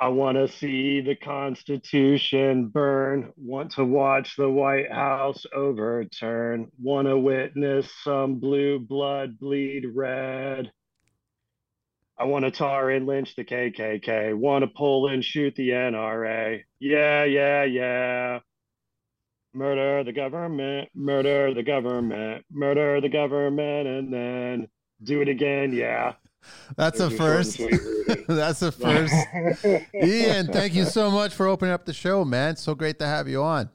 I want to see the Constitution burn. Want to watch the White House overturn. Want to witness some blue blood bleed red. I want to tar and lynch the KKK. Want to pull and shoot the NRA. Yeah, yeah, yeah. Murder the government, murder the government, murder the government, and then do it again. Yeah. That's a first. That's a first. Ian, thank you so much for opening up the show, man. So great to have you on.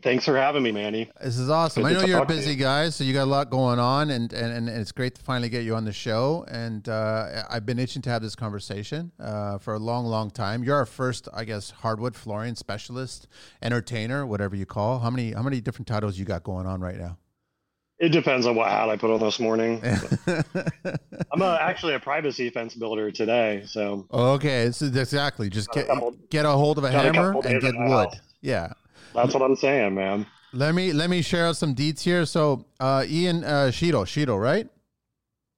Thanks for having me, Manny. This is awesome. Good I know you're a busy guy, so you got a lot going on, and, and, and it's great to finally get you on the show. And uh, I've been itching to have this conversation uh, for a long, long time. You're our first, I guess, hardwood flooring specialist, entertainer, whatever you call. How many how many different titles you got going on right now? It depends on what hat I put on this morning. I'm a, actually a privacy fence builder today, so okay, so exactly. Just get couple, get a hold of a hammer a and get wood. House. Yeah, that's what I'm saying, man. Let me let me share some deets here. So, uh, Ian uh, Cheadle, Cheadle, right?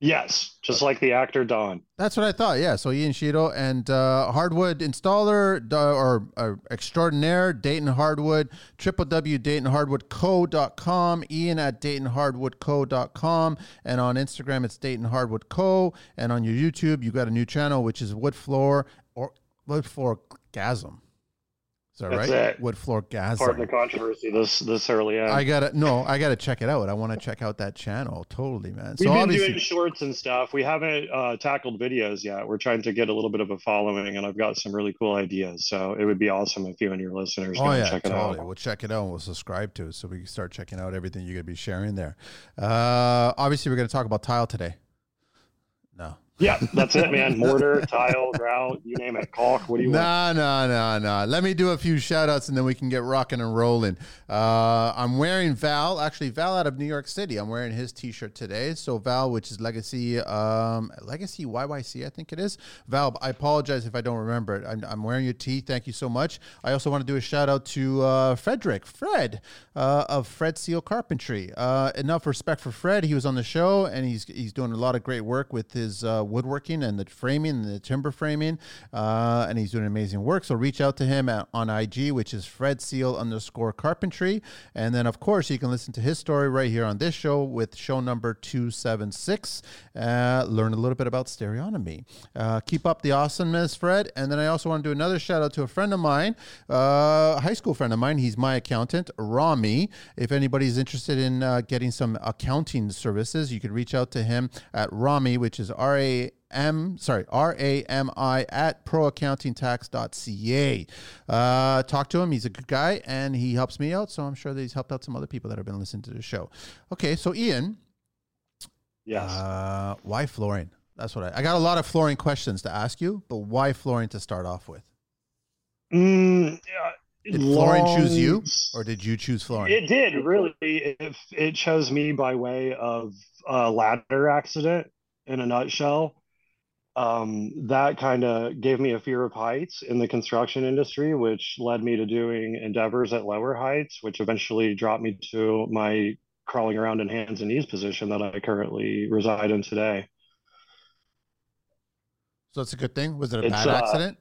Yes, just like the actor Don. That's what I thought. Yeah. So Ian Cheadle and uh, hardwood installer uh, or uh, extraordinaire Dayton Hardwood, www.daytonhardwoodco.com, Ian at daytonhardwoodco.com. And on Instagram, it's Dayton Hardwood Co. And on your YouTube, you got a new channel, which is Wood Floor or Wood Floor Gasm. Is that That's right? It. Wood floor gas. Part of the controversy this this early on. I gotta no, I gotta check it out. I want to check out that channel. Totally, man. We've so been doing shorts and stuff. We haven't uh, tackled videos yet. We're trying to get a little bit of a following, and I've got some really cool ideas. So it would be awesome if you and your listeners oh, yeah, check totally. it out. We'll check it out. and We'll subscribe to it so we can start checking out everything you're gonna be sharing there. Uh, obviously, we're gonna talk about tile today. Yeah, that's it, man. Mortar, tile, grout, you name it. Caulk, what do you nah, want? No, no, no, no. Let me do a few shout outs and then we can get rocking and rolling. Uh, I'm wearing Val, actually, Val out of New York City. I'm wearing his t shirt today. So, Val, which is Legacy, um, Legacy YYC, I think it is. Val, I apologize if I don't remember it. I'm, I'm wearing your tee. Thank you so much. I also want to do a shout out to uh, Frederick, Fred uh, of Fred Seal Carpentry. Uh, enough respect for Fred. He was on the show and he's, he's doing a lot of great work with his uh, woodworking and the framing and the timber framing, uh, and he's doing amazing work. So reach out to him at, on IG, which is Fred Seal underscore Carpentry, and then of course you can listen to his story right here on this show with show number two seven six. Uh, learn a little bit about stereotomy. Uh, keep up the awesomeness, Fred. And then I also want to do another shout out to a friend of mine, uh, high school friend of mine. He's my accountant, Rami. If anybody's interested in uh, getting some accounting services, you can reach out to him at Rami, which is R A M sorry R A M I at proaccountingtax.ca. Uh, talk to him. He's a good guy and he helps me out. So I'm sure that he's helped out some other people that have been listening to the show. Okay, so Ian. Yes. Uh, why flooring? That's what I, I got a lot of flooring questions to ask you, but why flooring to start off with? Mm, did flooring choose you, or did you choose flooring? It did really. It, it chose me by way of a ladder accident in a nutshell um, that kind of gave me a fear of heights in the construction industry, which led me to doing endeavors at lower heights, which eventually dropped me to my crawling around in hands and knees position that I currently reside in today. So it's a good thing. Was it a it's, bad uh, accident?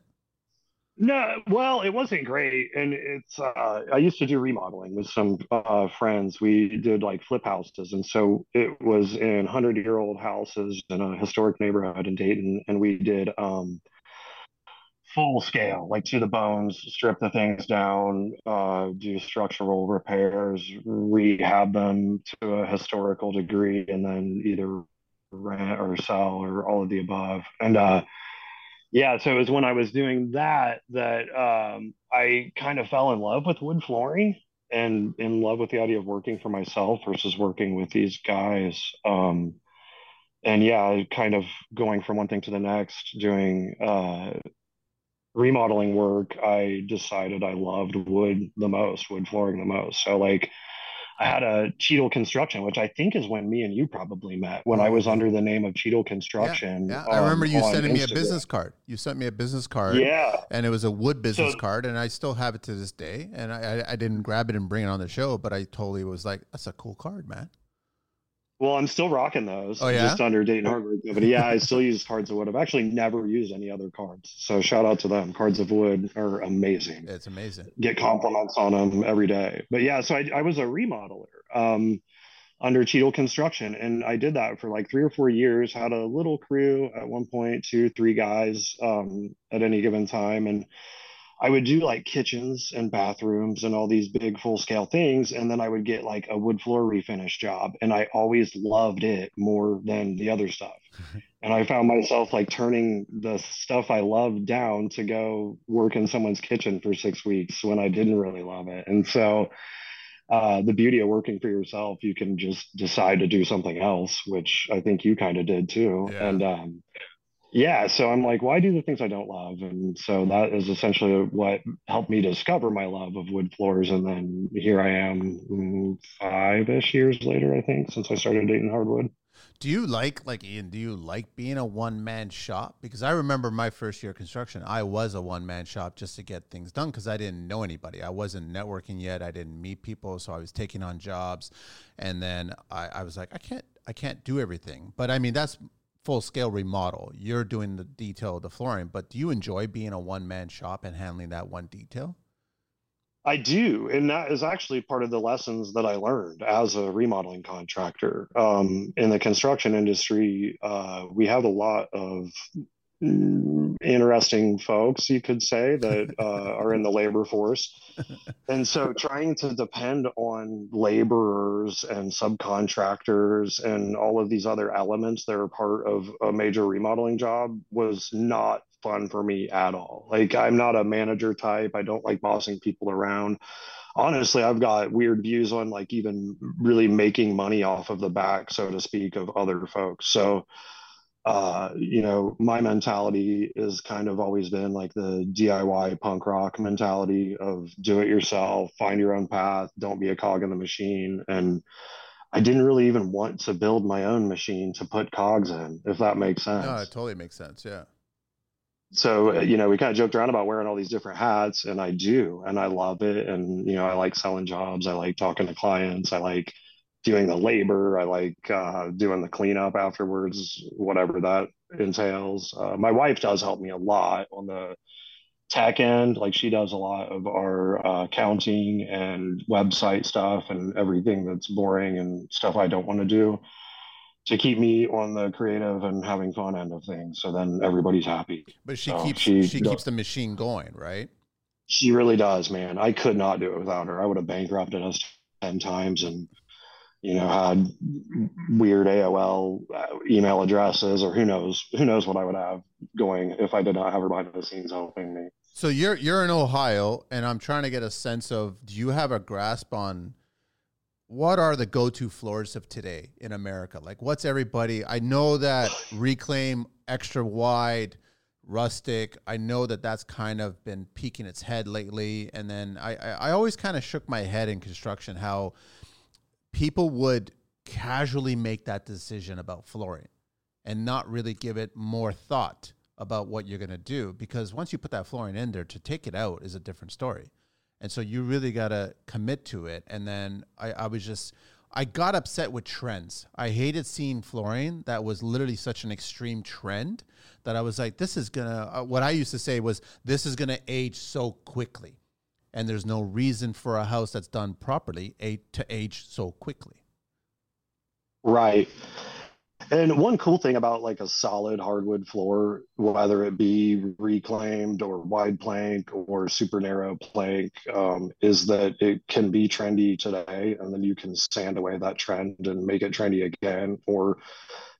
No, well, it wasn't great, and it's. Uh, I used to do remodeling with some uh, friends. We did like flip houses, and so it was in hundred-year-old houses in a historic neighborhood in Dayton, and we did um, full scale, like to the bones, strip the things down, uh, do structural repairs, rehab them to a historical degree, and then either rent or sell or all of the above, and uh, yeah so it was when i was doing that that um, i kind of fell in love with wood flooring and in love with the idea of working for myself versus working with these guys. Um, and yeah kind of going from one thing to the next doing uh, remodeling work i decided i loved wood the most wood flooring the most. So like I had a Cheadle Construction, which I think is when me and you probably met when I was mm-hmm. under the name of Cheadle Construction. Yeah, yeah. I remember you sending Instagram. me a business card. You sent me a business card. Yeah, and it was a wood business so, card, and I still have it to this day. And I, I, I didn't grab it and bring it on the show, but I totally was like, "That's a cool card, man." Well, I'm still rocking those. Oh yeah, just under Dayton Hardwood Company. Yeah, I still use cards of wood. I've actually never used any other cards, so shout out to them. Cards of wood are amazing. It's amazing. Get compliments on them every day. But yeah, so I, I was a remodeler um, under Cheadle Construction, and I did that for like three or four years. Had a little crew at one point, two, three guys um, at any given time, and I would do like kitchens and bathrooms and all these big full scale things. And then I would get like a wood floor refinish job. And I always loved it more than the other stuff. and I found myself like turning the stuff I loved down to go work in someone's kitchen for six weeks when I didn't really love it. And so, uh, the beauty of working for yourself, you can just decide to do something else, which I think you kind of did too. Yeah. And um, yeah so i'm like why do the things i don't love and so that is essentially what helped me discover my love of wood floors and then here i am five-ish years later i think since i started Dayton Hardwood. Do you like like ian do you like being a one-man shop? Because i remember my first year of construction i was a one-man shop just to get things done because i didn't know anybody. I wasn't networking yet i didn't meet people so i was taking on jobs and then i, I was like i can't i can't do everything. But i mean that's full scale remodel. You're doing the detail of the flooring, but do you enjoy being a one man shop and handling that one detail? I do, and that is actually part of the lessons that I learned as a remodeling contractor. Um, in the construction industry, uh, we have a lot of interesting folks, you could say, that uh, are in the labor force. And so trying to depend on laborers and subcontractors and all of these other elements that are part of a major remodeling job was not fun for me at all. Like, I'm not a manager type, I don't like bossing people around. Honestly, I've got weird views on like even really making money off of the back, so to speak, of other folks. So, uh, you know, my mentality is kind of always been like the DIY punk rock mentality of do it yourself, find your own path, don't be a cog in the machine. And I didn't really even want to build my own machine to put cogs in, if that makes sense. No, it totally makes sense. Yeah. So, you know, we kind of joked around about wearing all these different hats, and I do, and I love it. And, you know, I like selling jobs, I like talking to clients, I like, doing the labor. I like uh, doing the cleanup afterwards, whatever that entails. Uh, my wife does help me a lot on the tech end. Like she does a lot of our uh, accounting and website stuff and everything that's boring and stuff I don't want to do to keep me on the creative and having fun end of things. So then everybody's happy. But she so keeps she, she keeps the machine going, right? She really does, man. I could not do it without her. I would have bankrupted us ten times and you know, had weird AOL uh, email addresses, or who knows, who knows what I would have going if I did not have her behind the scenes helping me. So you're you're in Ohio, and I'm trying to get a sense of do you have a grasp on what are the go-to floors of today in America? Like, what's everybody? I know that reclaim extra wide rustic. I know that that's kind of been peeking its head lately, and then I I, I always kind of shook my head in construction how people would casually make that decision about flooring and not really give it more thought about what you're going to do because once you put that flooring in there to take it out is a different story. And so you really got to commit to it. And then I, I was just i got upset with trends. I hated seeing flooring that was literally such an extreme trend that i was like this is gonna uh, what i used to say was this is gonna age so quickly and there's no reason for a house that's done properly to age so quickly. Right. And one cool thing about like a solid hardwood floor, whether it be reclaimed or wide plank or super narrow plank, um, is that it can be trendy today, and then you can sand away that trend and make it trendy again, or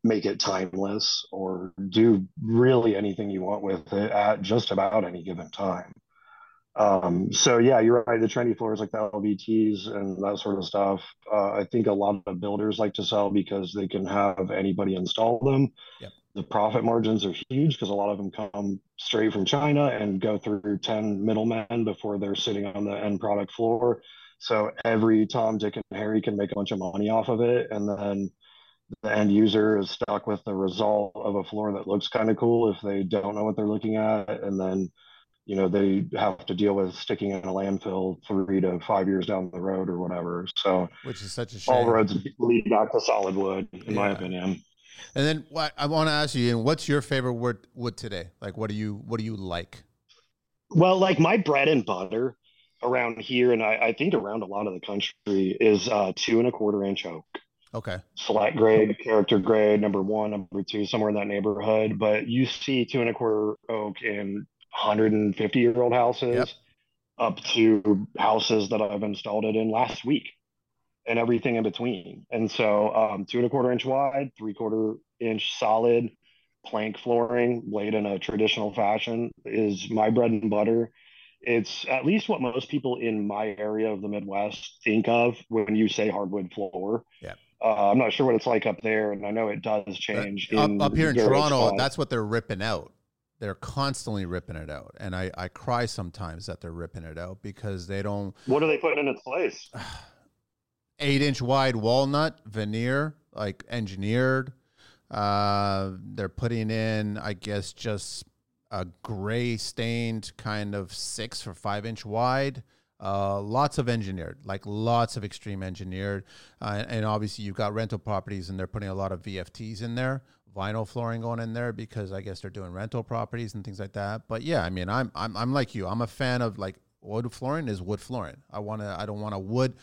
make it timeless, or do really anything you want with it at just about any given time. Um, so yeah, you're right. The trendy floors like the LVTs and that sort of stuff. Uh, I think a lot of builders like to sell because they can have anybody install them. Yep. The profit margins are huge because a lot of them come straight from China and go through 10 middlemen before they're sitting on the end product floor. So every Tom, Dick, and Harry can make a bunch of money off of it. And then the end user is stuck with the result of a floor that looks kind of cool if they don't know what they're looking at. And then you know they have to deal with sticking in a landfill three to five years down the road or whatever. So, which is such a shame. All roads lead back to solid wood, in yeah. my opinion. And then what I want to ask you, and what's your favorite wood wood today? Like, what do you what do you like? Well, like my bread and butter around here, and I, I think around a lot of the country, is uh, two and a quarter inch oak. Okay. Select grade, character grade, number one, number two, somewhere in that neighborhood. But you see two and a quarter oak in 150 year old houses yep. up to houses that I've installed it in last week and everything in between. And so um, two and a quarter inch wide, three quarter inch solid plank flooring laid in a traditional fashion is my bread and butter. It's at least what most people in my area of the Midwest think of when you say hardwood floor. Yeah. Uh, I'm not sure what it's like up there, and I know it does change. Up, up here in Toronto, spots. that's what they're ripping out. They're constantly ripping it out, and I, I cry sometimes that they're ripping it out because they don't. What are they putting in its place? Eight inch wide walnut veneer, like engineered. Uh, they're putting in, I guess, just a gray stained kind of six or five inch wide. Uh, lots of engineered, like lots of extreme engineered, uh, and obviously you've got rental properties, and they're putting a lot of VFTs in there, vinyl flooring going in there because I guess they're doing rental properties and things like that. But yeah, I mean, I'm I'm I'm like you. I'm a fan of like wood flooring is wood flooring. I want to. I don't want a wood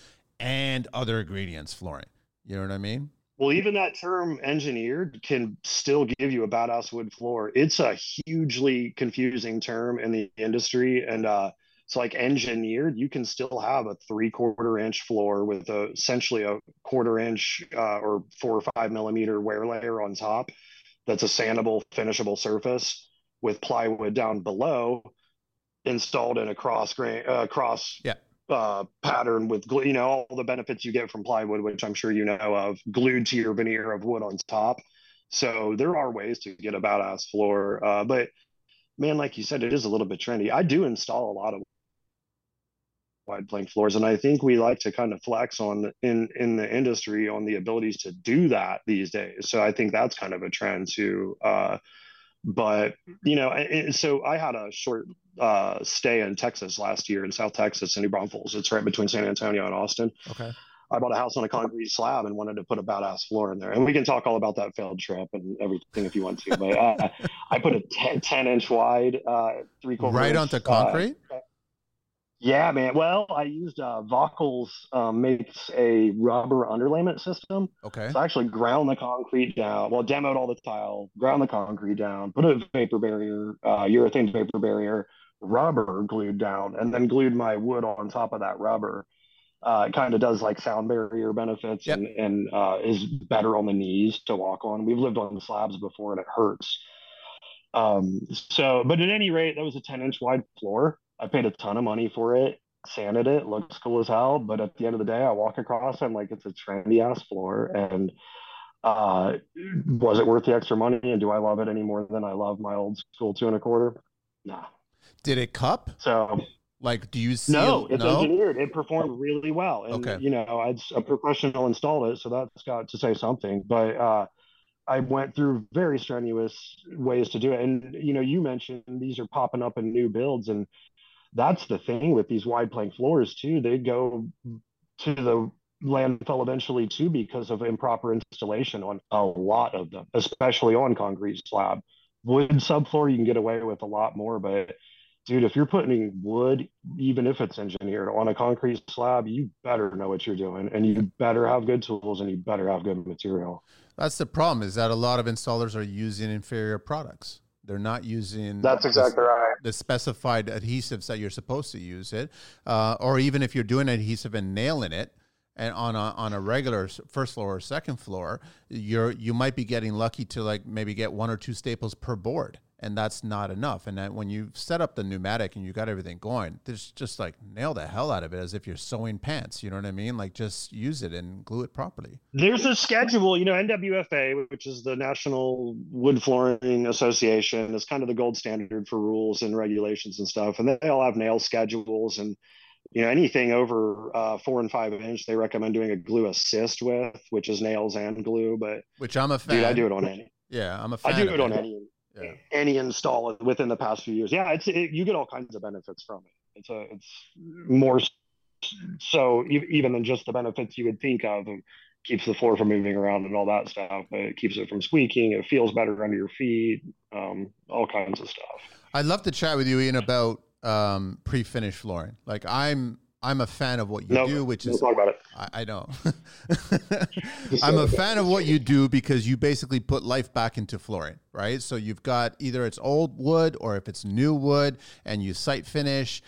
and other ingredients flooring. You know what I mean? Well, even that term engineered can still give you a badass wood floor. It's a hugely confusing term in the industry, and uh, so like engineered, you can still have a three quarter inch floor with a, essentially a quarter inch uh, or four or five millimeter wear layer on top. That's a sandable, finishable surface with plywood down below, installed in a cross grain, uh, cross yeah. uh, pattern with glue. You know all the benefits you get from plywood, which I'm sure you know of, glued to your veneer of wood on top. So there are ways to get a badass floor, uh, but man, like you said, it is a little bit trendy. I do install a lot of wide plank floors and i think we like to kind of flex on in in the industry on the abilities to do that these days so i think that's kind of a trend too uh, but you know so i had a short uh, stay in texas last year in south texas in new braunfels it's right between san antonio and austin okay I bought a house on a concrete slab and wanted to put a badass floor in there. And we can talk all about that failed trip and everything if you want to. But uh, I put a 10, 10 inch wide, uh, three quarter right onto concrete. Uh, yeah, man. Well, I used uh, Vocals um, makes a rubber underlayment system. Okay. So I actually ground the concrete down. Well, demoed all the tile, ground the concrete down, put a vapor barrier, uh, urethane vapor barrier, rubber glued down, and then glued my wood on top of that rubber. Uh, it kind of does like sound barrier benefits yep. and, and uh, is better on the knees to walk on. We've lived on slabs before and it hurts. Um, so, but at any rate, that was a 10 inch wide floor. I paid a ton of money for it, sanded it, looks cool as hell. But at the end of the day, I walk across and like it's a trendy ass floor. And uh, was it worth the extra money? And do I love it any more than I love my old school two and a quarter? Nah. Did it cup? So like, do you see? No, it's no? engineered. It performed really well. And, okay. you know, I'd, a professional installed it, so that's got to say something. But uh, I went through very strenuous ways to do it. And, you know, you mentioned these are popping up in new builds. And that's the thing with these wide plank floors too. They go to the landfill eventually too because of improper installation on a lot of them, especially on concrete slab. Wood subfloor you can get away with a lot more, but dude, if you're putting wood, even if it's engineered on a concrete slab, you better know what you're doing and you better have good tools and you better have good material. That's the problem is that a lot of installers are using inferior products. They're not using that's exactly the, right. The specified adhesives that you're supposed to use it, uh, or even if you're doing adhesive and nailing it, and on a on a regular first floor or second floor, you're you might be getting lucky to like maybe get one or two staples per board and that's not enough. And then when you set up the pneumatic and you got everything going, there's just like nail the hell out of it as if you're sewing pants. You know what I mean? Like just use it and glue it properly. There's a schedule, you know, NWFA, which is the National Wood Flooring Association, is kind of the gold standard for rules and regulations and stuff. And they all have nail schedules and you know anything over uh, four and five inch they recommend doing a glue assist with which is nails and glue but which i'm a fan dude i do it on any yeah i'm a fan i do it on any yeah. any install within the past few years. Yeah, it's it, you get all kinds of benefits from it. It's a it's more so even than just the benefits you would think of. It keeps the floor from moving around and all that stuff. But it keeps it from squeaking. It feels better under your feet. Um, all kinds of stuff. I'd love to chat with you, Ian, about um, pre-finished flooring. Like I'm I'm a fan of what you no, do, which is talk about it. I, I know. I'm a fan of what you do because you basically put life back into flooring, right? So you've got either it's old wood or if it's new wood, and you site finish.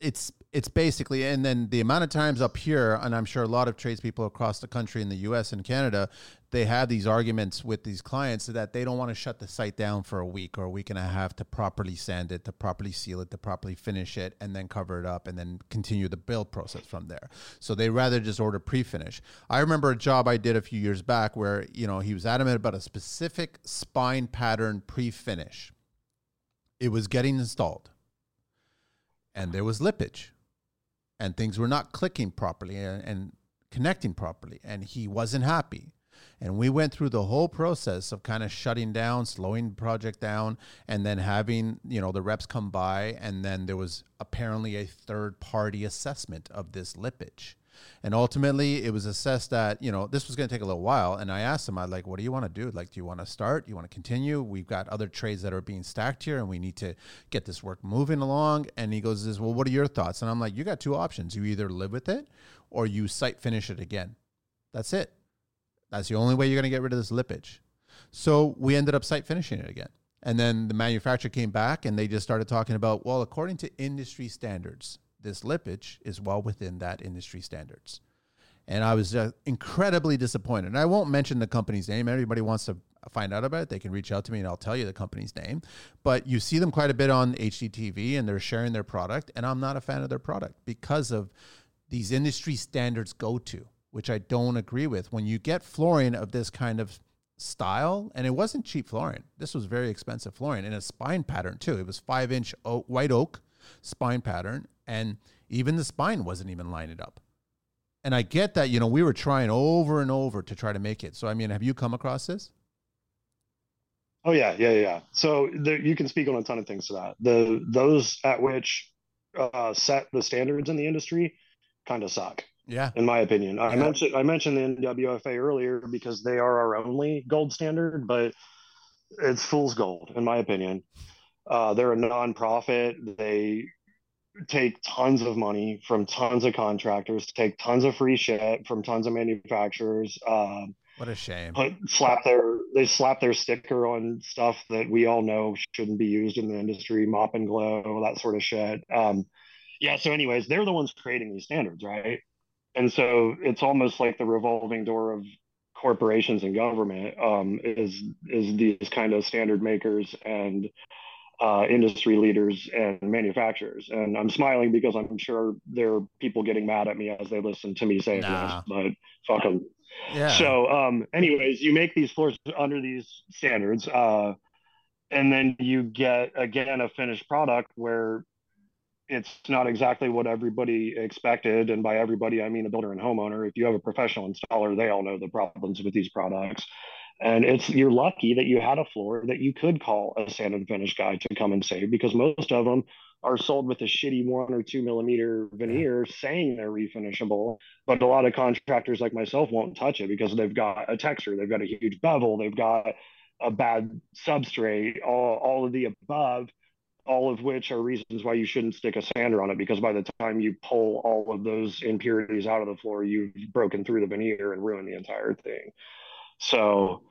It's it's basically, and then the amount of times up here, and I'm sure a lot of tradespeople across the country in the U.S. and Canada, they have these arguments with these clients that they don't want to shut the site down for a week or a week and a half to properly sand it, to properly seal it, to properly finish it, and then cover it up, and then continue the build process from there. So they rather just order pre-finish. I remember a job I did a few years back where you know he was adamant about a specific spine pattern pre-finish. It was getting installed, and there was lippage and things were not clicking properly and, and connecting properly. And he wasn't happy. And we went through the whole process of kind of shutting down, slowing the project down, and then having, you know, the reps come by. And then there was apparently a third party assessment of this lippage. And ultimately, it was assessed that, you know, this was going to take a little while. And I asked him, I like, what do you want to do? Like, do you want to start? You want to continue? We've got other trades that are being stacked here and we need to get this work moving along. And he goes, well, what are your thoughts? And I'm like, you got two options. You either live with it or you site finish it again. That's it. That's the only way you're going to get rid of this lippage. So we ended up site finishing it again. And then the manufacturer came back and they just started talking about, well, according to industry standards, this lippage is well within that industry standards. And I was uh, incredibly disappointed. And I won't mention the company's name. Everybody wants to find out about it, they can reach out to me and I'll tell you the company's name. But you see them quite a bit on HGTV and they're sharing their product. And I'm not a fan of their product because of these industry standards go to, which I don't agree with. When you get flooring of this kind of style, and it wasn't cheap flooring, this was very expensive flooring in a spine pattern too. It was five inch oak, white oak spine pattern and even the spine wasn't even lining up. And I get that, you know, we were trying over and over to try to make it. So, I mean, have you come across this? Oh yeah, yeah, yeah. So there, you can speak on a ton of things to that. The those at which uh, set the standards in the industry kind of suck. Yeah, in my opinion. Yeah. I mentioned I mentioned the NWFA earlier because they are our only gold standard, but it's fool's gold in my opinion. Uh, they're a nonprofit. They take tons of money from tons of contractors, take tons of free shit from tons of manufacturers. Um, what a shame. Put slap their they slap their sticker on stuff that we all know shouldn't be used in the industry, mop and glow, that sort of shit. Um, yeah. So, anyways, they're the ones creating these standards, right? And so it's almost like the revolving door of corporations and government um, is is these kind of standard makers and uh, industry leaders and manufacturers. And I'm smiling because I'm sure there are people getting mad at me as they listen to me say nah. this, but fuck them. Yeah. So, um, anyways, you make these floors under these standards, uh, and then you get again a finished product where it's not exactly what everybody expected. And by everybody, I mean a builder and homeowner. If you have a professional installer, they all know the problems with these products. And it's you're lucky that you had a floor that you could call a sand and finish guy to come and save because most of them are sold with a shitty one or two millimeter veneer saying they're refinishable. But a lot of contractors like myself won't touch it because they've got a texture, they've got a huge bevel, they've got a bad substrate, all, all of the above, all of which are reasons why you shouldn't stick a sander on it because by the time you pull all of those impurities out of the floor, you've broken through the veneer and ruined the entire thing. So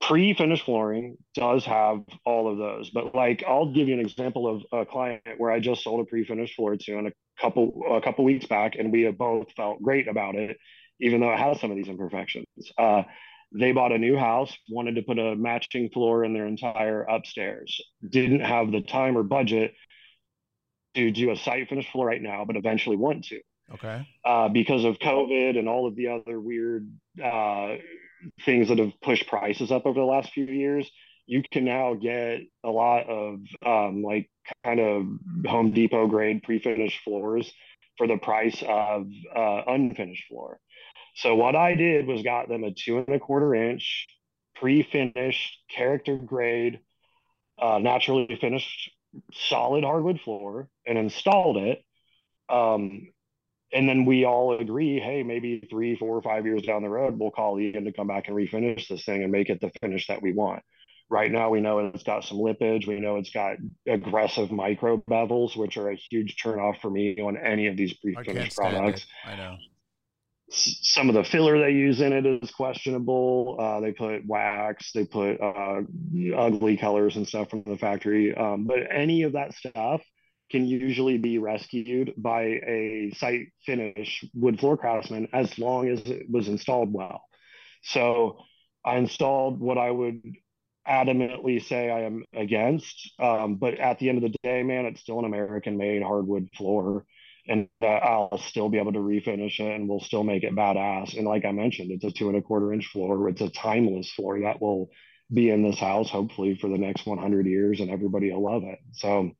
pre-finished flooring does have all of those but like i'll give you an example of a client where i just sold a pre-finished floor to in a couple a couple weeks back and we have both felt great about it even though it has some of these imperfections. Uh, they bought a new house wanted to put a matching floor in their entire upstairs didn't have the time or budget to do a site finish floor right now but eventually want to. Okay. Uh, because of covid and all of the other weird uh, things that have pushed prices up over the last few years, you can now get a lot of um, like kind of Home Depot grade pre-finished floors for the price of uh, unfinished floor. So what I did was got them a two and a quarter inch pre-finished character grade uh, naturally finished solid hardwood floor and installed it. Um, and then we all agree, hey, maybe three, four, or five years down the road, we'll call Ian to come back and refinish this thing and make it the finish that we want. Right now, we know it's got some lippage. We know it's got aggressive micro bevels, which are a huge turnoff for me on any of these pre-finished products. I know some of the filler they use in it is questionable. Uh, they put wax, they put uh, ugly colors and stuff from the factory. Um, but any of that stuff can usually be rescued by a site finish wood floor craftsman as long as it was installed well. So I installed what I would adamantly say I am against. Um, but at the end of the day, man, it's still an American made hardwood floor and uh, I'll still be able to refinish it and we'll still make it badass. And like I mentioned, it's a two and a quarter inch floor. It's a timeless floor that will be in this house hopefully for the next 100 years and everybody will love it. So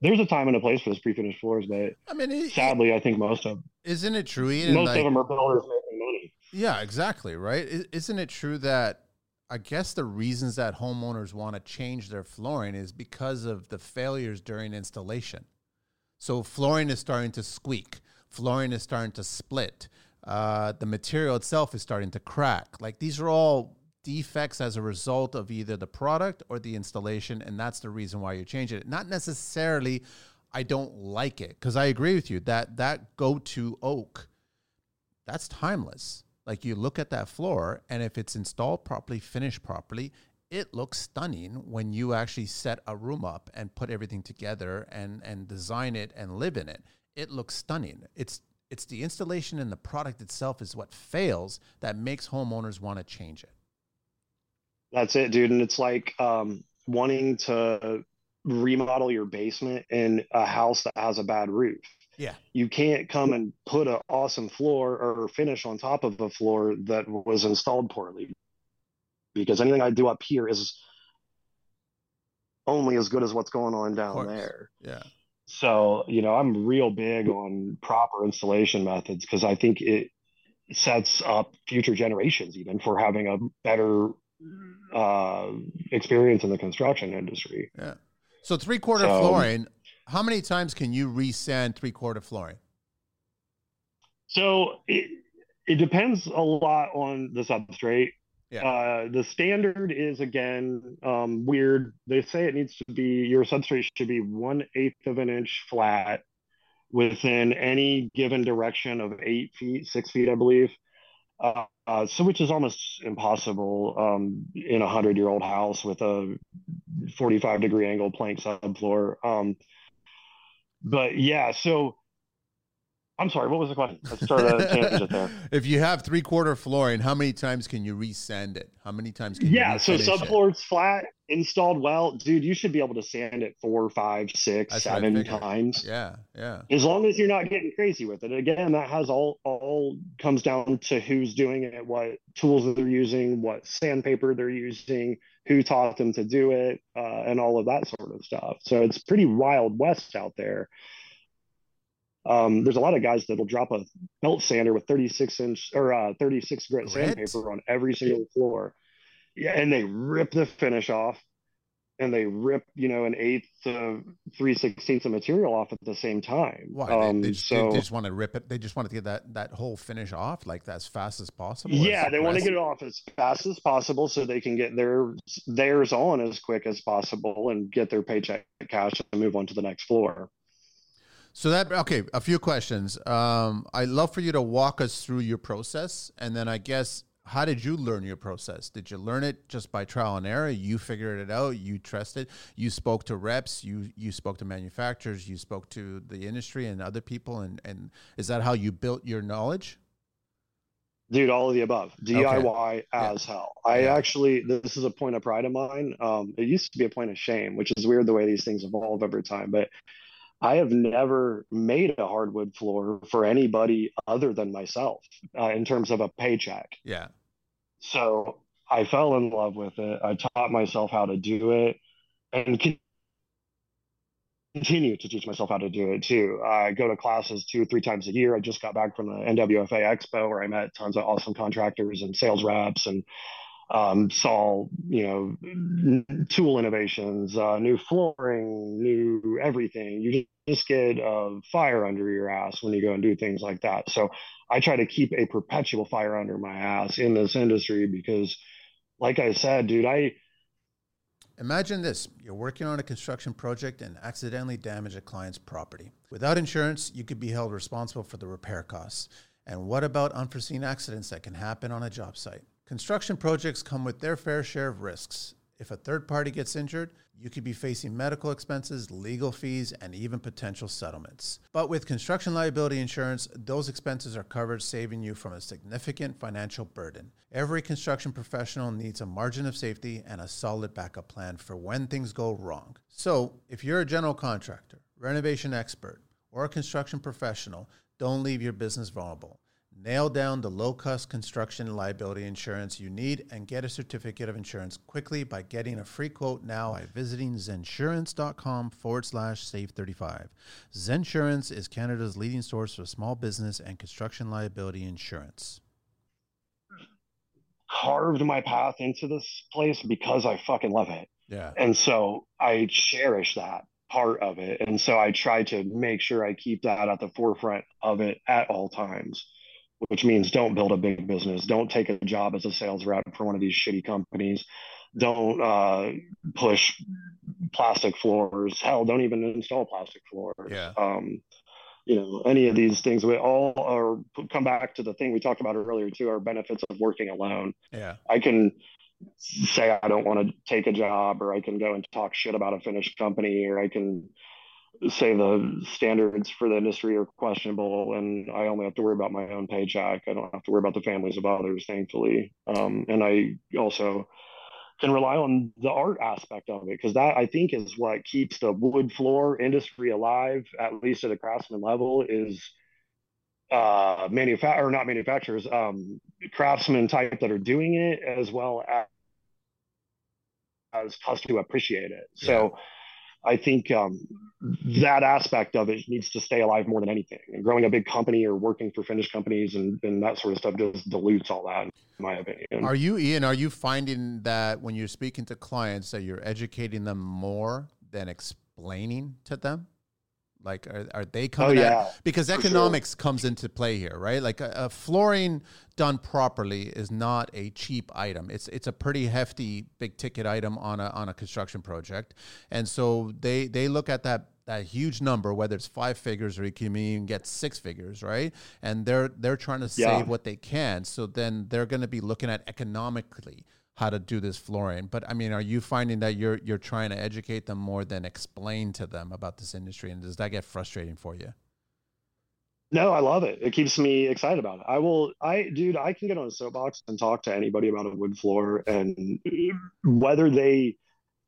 there's a time and a place for this pre-finished floors, but I mean, it, sadly, I think most of isn't it true? Ian? Most like, of them are builders making money. Yeah, exactly. Right. Isn't it true that I guess the reasons that homeowners want to change their flooring is because of the failures during installation. So flooring is starting to squeak. Flooring is starting to split. Uh, the material itself is starting to crack. Like these are all defects as a result of either the product or the installation, and that's the reason why you're changing it. Not necessarily, I don't like it because I agree with you that that go-to oak, that's timeless. Like you look at that floor, and if it's installed properly, finished properly, it looks stunning when you actually set a room up and put everything together and and design it and live in it. It looks stunning. It's it's the installation and the product itself is what fails that makes homeowners want to change it. That's it, dude. And it's like um, wanting to remodel your basement in a house that has a bad roof. Yeah. You can't come and put an awesome floor or finish on top of a floor that was installed poorly because anything I do up here is only as good as what's going on down there. Yeah. So, you know, I'm real big on proper installation methods because I think it sets up future generations even for having a better uh, experience in the construction industry. Yeah. So three quarter so, flooring, how many times can you resand three quarter flooring? So it, it depends a lot on the substrate. Yeah. Uh, the standard is again um, weird. They say it needs to be your substrate should be one eighth of an inch flat within any given direction of eight feet, six feet, I believe. Uh, so which is almost impossible um, in a hundred year old house with a 45 degree angle plank subfloor. Um, but yeah, so I'm sorry, what was the question? Let's start a tangent there. If you have three quarter flooring, how many times can you resand it? How many times can yeah, you so subfloor's flat, installed well, dude, you should be able to sand it four, five, six, That's seven times. Yeah, yeah. As long as you're not getting crazy with it. Again, that has all all comes down to who's doing it, what tools they're using, what sandpaper they're using, who taught them to do it, uh, and all of that sort of stuff. So it's pretty wild west out there. Um, there's a lot of guys that'll drop a belt sander with 36 inch or uh, 36 grit sandpaper on every single floor. Yeah, and they rip the finish off and they rip, you know, an eighth to three sixteenths of material off at the same time. Why? Um, they, they, just, so, they just want to rip it. They just want to get that that whole finish off like as fast as possible. Yeah, they want to get it off as fast as possible so they can get their theirs on as quick as possible and get their paycheck cash and move on to the next floor. So that okay, a few questions. Um, I'd love for you to walk us through your process, and then I guess how did you learn your process? Did you learn it just by trial and error? You figured it out. You trusted. You spoke to reps. You you spoke to manufacturers. You spoke to the industry and other people. And and is that how you built your knowledge? Dude, all of the above. DIY okay. as yeah. hell. I yeah. actually, this is a point of pride of mine. Um, it used to be a point of shame, which is weird the way these things evolve over time. But I have never made a hardwood floor for anybody other than myself uh, in terms of a paycheck. Yeah. So I fell in love with it. I taught myself how to do it and continue to teach myself how to do it too. I go to classes two, three times a year. I just got back from the NWFA Expo where I met tons of awesome contractors and sales reps and um, saw you know tool innovations, uh, new flooring, new everything. You just get a fire under your ass when you go and do things like that. So I try to keep a perpetual fire under my ass in this industry because, like I said, dude, I Imagine this you're working on a construction project and accidentally damage a client's property. Without insurance, you could be held responsible for the repair costs. And what about unforeseen accidents that can happen on a job site? Construction projects come with their fair share of risks. If a third party gets injured, you could be facing medical expenses, legal fees, and even potential settlements. But with construction liability insurance, those expenses are covered, saving you from a significant financial burden. Every construction professional needs a margin of safety and a solid backup plan for when things go wrong. So, if you're a general contractor, renovation expert, or a construction professional, don't leave your business vulnerable. Nail down the low cost construction liability insurance you need and get a certificate of insurance quickly by getting a free quote now by visiting zensurance.com forward slash save 35. Zensurance is Canada's leading source for small business and construction liability insurance. Carved my path into this place because I fucking love it. Yeah. And so I cherish that part of it. And so I try to make sure I keep that at the forefront of it at all times which means don't build a big business. Don't take a job as a sales rep for one of these shitty companies. Don't uh, push plastic floors. Hell, don't even install plastic floors. Yeah. Um, you know, any of these things, we all are come back to the thing we talked about earlier too, our benefits of working alone. Yeah. I can say I don't want to take a job or I can go and talk shit about a finished company or I can say the standards for the industry are questionable and I only have to worry about my own paycheck. I don't have to worry about the families of others, thankfully. Um, and I also can rely on the art aspect of it because that I think is what keeps the wood floor industry alive, at least at a craftsman level, is uh manufacture or not manufacturers, um craftsmen type that are doing it as well as as us to appreciate it. Yeah. So I think um, that aspect of it needs to stay alive more than anything. And growing a big company or working for finished companies and, and that sort of stuff just dilutes all that, in my opinion. Are you, Ian, are you finding that when you're speaking to clients that you're educating them more than explaining to them? Like, are, are they oh, coming? Oh, yeah. At, because economics sure. comes into play here, right? Like, a, a, flooring done properly is not a cheap item. It's it's a pretty hefty, big ticket item on a on a construction project, and so they they look at that that huge number, whether it's five figures or you can even get six figures, right? And they're they're trying to yeah. save what they can. So then they're going to be looking at economically how to do this flooring. But I mean, are you finding that you're you're trying to educate them more than explain to them about this industry, and does that get frustrating for you? No, I love it. It keeps me excited about it. I will, I, dude, I can get on a soapbox and talk to anybody about a wood floor, and uh, whether they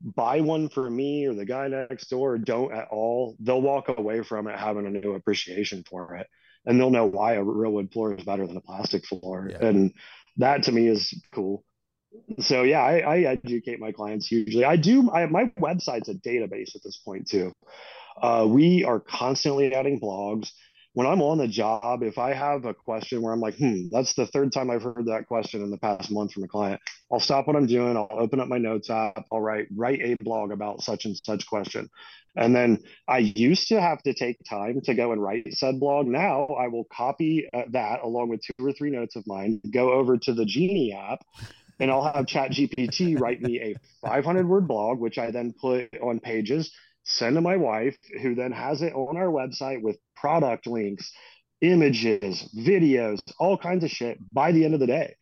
buy one for me or the guy next door or don't at all, they'll walk away from it having a new appreciation for it, and they'll know why a real wood floor is better than a plastic floor, yeah. and that to me is cool so yeah I, I, educate my clients usually i do I, my website's a database at this point too. Uh, we are constantly adding blogs. When i'm on the job if i have a question where i'm like hmm that's the third time i've heard that question in the past month from a client i'll stop what i'm doing i'll open up my notes app i'll write write a blog about such and such question. And then I used to have to take time to go and write said blog. Now I will copy uh, that along with two or three notes of mine, go over to the Genie app, and I'll have Chat GPT write me a 500 word blog, which I then put on pages, send to my wife, who then has it on our website with product links, images, videos, all kinds of shit by the end of the day.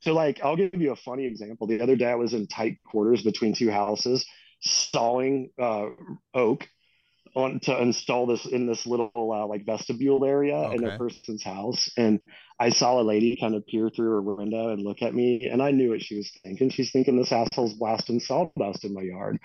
So, like, I'll give you a funny example. The other day, I was in tight quarters between two houses, stalling uh, oak on to install this in this little uh, like vestibule area okay. in a person's house and i saw a lady kind of peer through her window and look at me and i knew what she was thinking. She's thinking this asshole's blasting sawdust in my yard.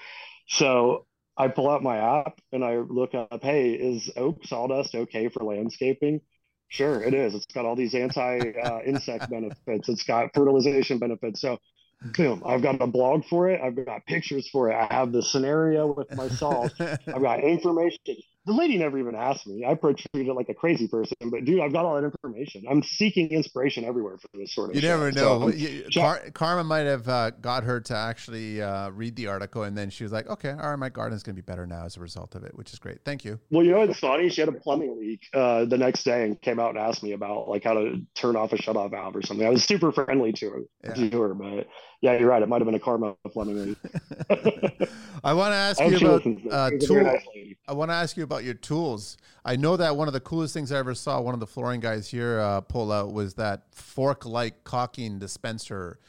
So i pull out my app and i look up hey is oak sawdust okay for landscaping? Sure it is. It's got all these anti uh, insect benefits. It's got fertilization benefits. So boom. I've got a blog for it. I've got pictures for it. I have the scenario with myself i've got information the lady never even asked me. I treated it like a crazy person, but dude, I've got all that information. I'm seeking inspiration everywhere for this sort of. You shit. never know. So, You- Car- Karma might have uh, got her to actually uh, read the article, and then she was like, "Okay, all right, my garden's going to be better now as a result of it," which is great. Thank you. well, you know what's funny? She had a plumbing leak uh, the next day and came out and asked me about like how to turn off a shut-off valve or something. I was super friendly to her, Yeah. to her, but yeah, you're right. It might have been a karma plumbing leak. I want to ask you about listens uh, She's a very nice. I want to ask you about your tools. I know that one of the coolest things I ever saw one of the flooring guys here uh, pull out was that fork-like caulking dispenser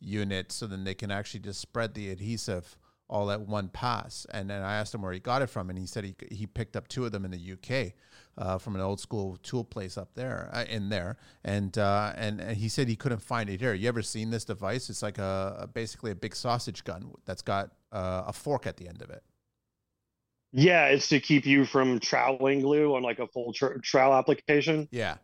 unit, so then they can actually just spread the adhesive all at one pass. And then I asked him where he got it from, and he said he he picked up two of them in the UK. Uh, from an old school tool place up there, uh, in there, and, uh, and and he said he couldn't find it here. You ever seen this device? It's like a, a basically a big sausage gun that's got uh, a fork at the end of it. Yeah, it's to keep you from troweling glue on like a full tr- trowel application. Yeah,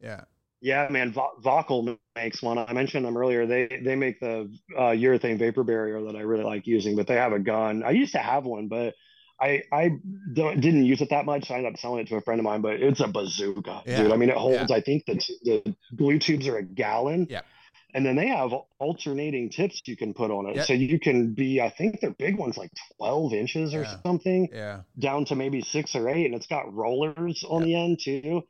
yeah. Yeah, man, Va- Wakol makes one. I mentioned them earlier. They they make the uh, urethane vapor barrier that I really like using, but they have a gun. I used to have one, but I I don't, didn't use it that much. I ended up selling it to a friend of mine, but it's a bazooka, Yeah, dude. I mean, it holds. I think the t- the glue tubes are a gallon. Yeah. And then they have alternating tips you can put on it, Yep. so you can be. I think they're big ones, like twelve inches or Yeah. something Yeah. down to maybe six or eight, and it's got rollers on Yeah. the end too.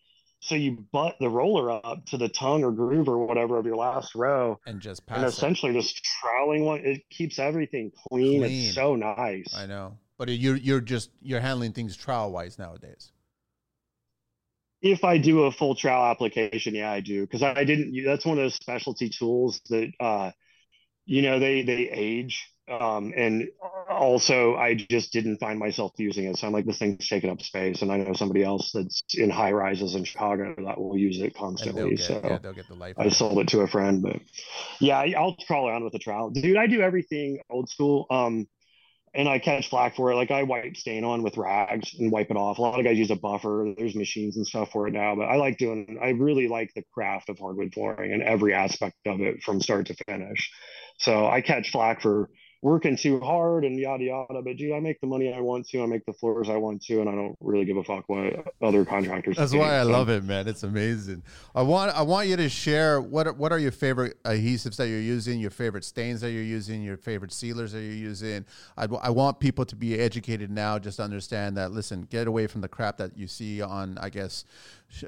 So you butt the roller up to the tongue or groove or whatever of your last row, And just and pass it. essentially just troweling one. It keeps everything clean. Clean. It's so nice. I know. But you're you're just you're handling things trowel wise nowadays. If I do a full trowel application, yeah, I do because I didn't. That's one of those specialty tools that, uh, you know, they they age. Um, and also, I just didn't find myself using it. So I'm like, this thing's taking up space, and I know somebody else that's in high rises in Chicago that will use it constantly. get So yeah, they'll get the life. I sold it to a friend, but yeah, I'll crawl around with the trowel, dude. I do everything old school. Um, and I catch flack for it. Like I wipe stain on with rags and wipe it off. A lot of guys use a buffer. There's machines and stuff for it now, but I like doing. I really like the craft of hardwood flooring and every aspect of it from start to finish. So I catch flack for working too hard and yada yada. But dude, I make the money I want to. I make the floors I want to, and I don't really give a fuck what other contractors. That's think. why I So- love it, man. It's amazing. I want I want you to share what are, what are your favorite adhesives that you're using, your favorite stains that you're using, your favorite sealers that you're using. I, I want people to be educated now, just to understand that. Listen, get away from the crap that you see on, I guess,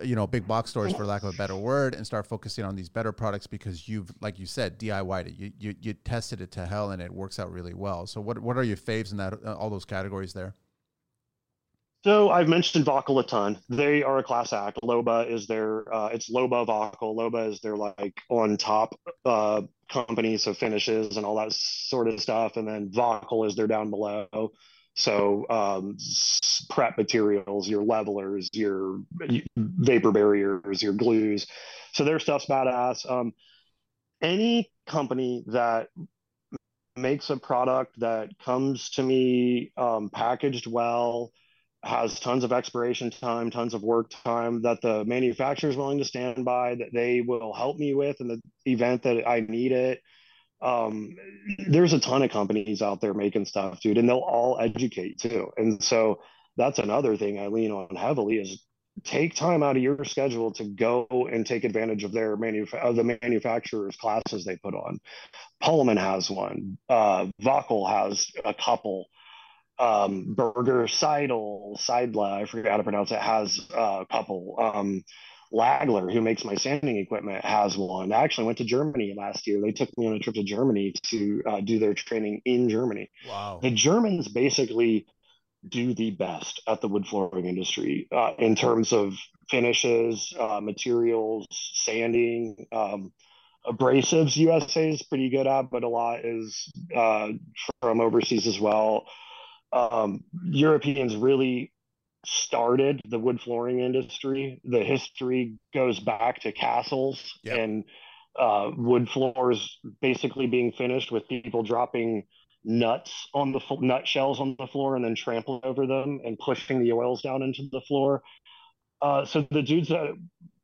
you know, big box stores, for lack of a better word, and start focusing on these better products because you've, like you said, DIY'd it. You you, you tested it to hell, and it works out really well. So, what what are your faves in that uh, all those categories there? So I've mentioned Wakol a ton. They are a class act. Loba is their uh, it's Loba Wakol. Loba is their like on top uh, company, so finishes and all that sort of stuff. And then Wakol is their down below. So um, prep materials, your levelers, your vapor barriers, your glues. So their stuff's badass. Um, any company that makes a product that comes to me um, packaged well has tons of expiration time, tons of work time that the manufacturer is willing to stand by, that they will help me with in the event that I need it. Um, there's a ton of companies out there making stuff, dude, and they'll all educate too. And so that's another thing I lean on heavily is take time out of your schedule to go and take advantage of their manuf- of the manufacturer's classes they put on. Pallmann has one. Uh, Wakol has a couple um, Berger Seidle, Seidla, I forget how to pronounce it, has a couple. Um, Lagler, who makes my sanding equipment, has one. I actually went to Germany last year. They took me on a trip to Germany to uh, do their training in Germany. Wow. The Germans basically do the best at the wood flooring industry uh, in terms of finishes, uh, materials, sanding. Um, abrasives, USA is pretty good at, but a lot is uh, from overseas as well um, Europeans really started the wood flooring industry. The history goes back to castles Yep. and uh, wood floors basically being finished with people dropping nuts on the fl- nut shells on the floor and then trampling over them and pushing the oils down into the floor. Uh, so the dudes that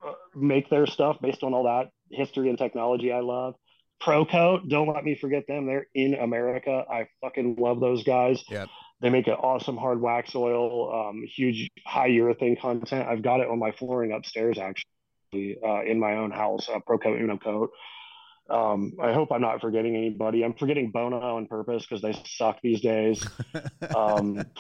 uh, make their stuff based on all that history and technology, I love. Procoat, don't let me forget them. They're in America. I fucking love those guys. Yep. They make an awesome hard wax oil, um, huge high urethane content. I've got it on my flooring upstairs actually uh, in my own house, uh, Pro Coat Uno Coat. Um, I hope I'm not forgetting anybody. I'm forgetting Bona on purpose because they suck these days. Um,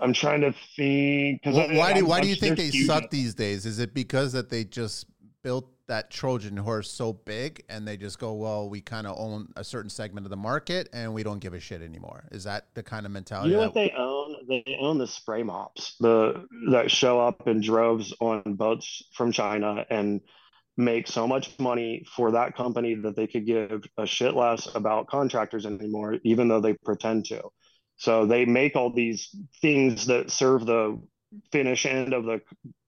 I'm trying to think. Well, why do why I'm, do you think they suck these days? Is it because that they just built that Trojan horse so big and they just go, well, we kind of own a certain segment of the market and we don't give a shit anymore. Is that the kind of mentality? You know what they own? They own the spray mops, the that show up in droves on boats from China and make so much money for that company that they could give a shit less about contractors anymore, even though they pretend to. So they make all these things that serve the finish end of the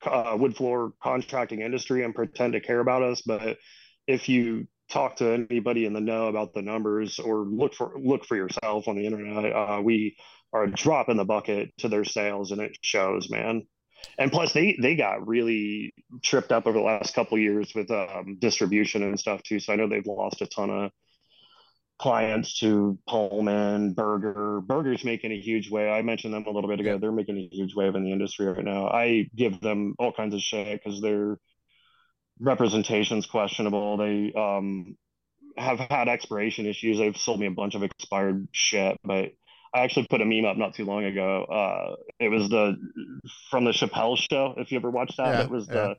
uh, wood floor contracting industry and pretend to care about us. But if you talk to anybody in the know about the numbers or look for look for yourself on the internet, uh, we are a drop in the bucket to their sales, and it shows, man. And plus, they they got really tripped up over the last couple years with um, distribution and stuff too. So I know they've lost a ton of clients to Pallmann, Berger. Berger's making a huge wave. I mentioned them a little bit ago. They're making a huge wave in the industry right now. I give them all kinds of shit because their representation's questionable. They um, have had expiration issues. They've sold me a bunch of expired shit, but I actually put a meme up not too long ago. Uh, it was the from the Chappelle show. If you ever watched that, yeah, it was yeah. the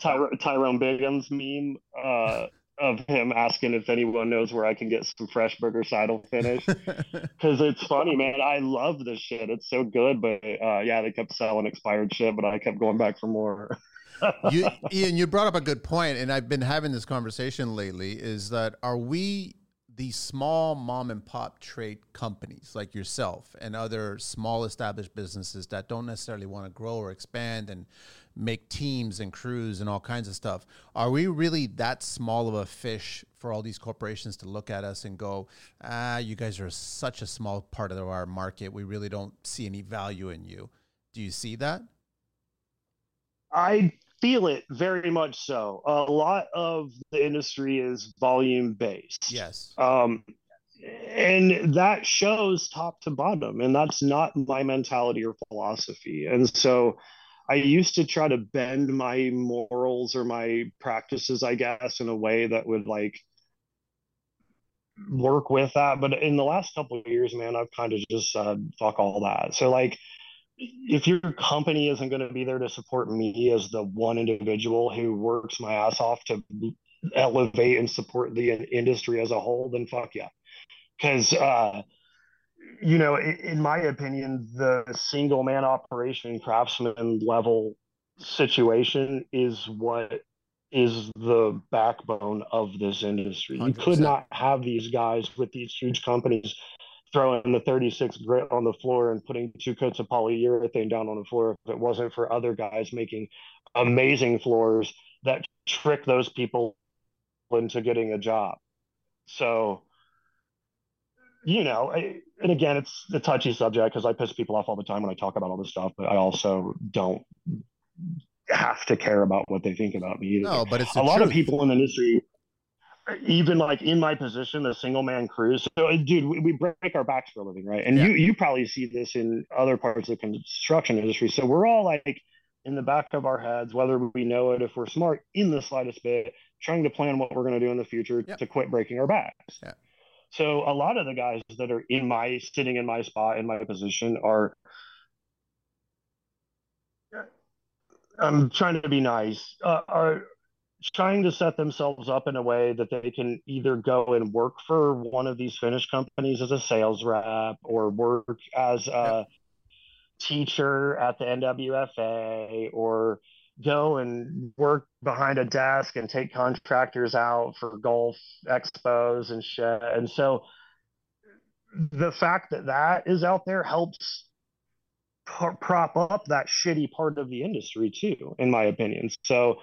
Ty- Tyrone Biggums meme. Uh, of him asking if anyone knows where I can get some fresh Berger Seidle finish because it's funny, man. I love this shit. It's so good, but uh, yeah, they kept selling expired shit, but I kept going back for more. you, Ian, you brought up a good point, and I've been having this conversation lately. Is that are we these small mom and pop trade companies like yourself and other small established businesses that don't necessarily want to grow or expand and make teams and crews and all kinds of stuff. Are we really that small of a fish for all these corporations to look at us and go, ah, you guys are such a small part of our market. We really don't see any value in you. Do you see that? I feel it very much so. A lot of the industry is volume based. Yes. Um, and that shows top to bottom, and that's not my mentality or philosophy. And so, I used to try to bend my morals or my practices, I guess, in a way that would like work with that. But in the last couple of years, man, I've kind of just said, fuck all that. So, like, if your company isn't going to be there to support me as the one individual who works my ass off to elevate and support the industry as a whole, then fuck yeah. Because, uh, you know, in my opinion, the single man operation craftsman level situation is what is the backbone of this industry. 100%. You could not have these guys with these huge companies throwing the 36 grit on the floor and putting two coats of polyurethane down on the floor if it wasn't for other guys making amazing floors that trick those people into getting a job. So, you know, and again, it's a touchy subject because I piss people off all the time when I talk about all this stuff, but I also don't have to care about what they think about me. Either. No, but it's a lot of people in the industry, even like in my position, the single man crews. So, uh, dude, we, we, break our backs for a living, right? And yeah. you you probably see this in other parts of the construction industry. So we're all like in the back of our heads, whether we know it, if we're smart, in the slightest bit, trying to plan what we're going to do in the future yep. to quit breaking our backs. Yeah. So a lot of the guys that are in my sitting in my spot in my position are I'm trying to be nice, uh, are trying to set themselves up in a way that they can either go and work for one of these finish companies as a sales rep or work as a teacher at the NWFA or go and work behind a desk and take contractors out for golf expos and shit. And so the fact that that is out there helps prop up that shitty part of the industry too, in my opinion. So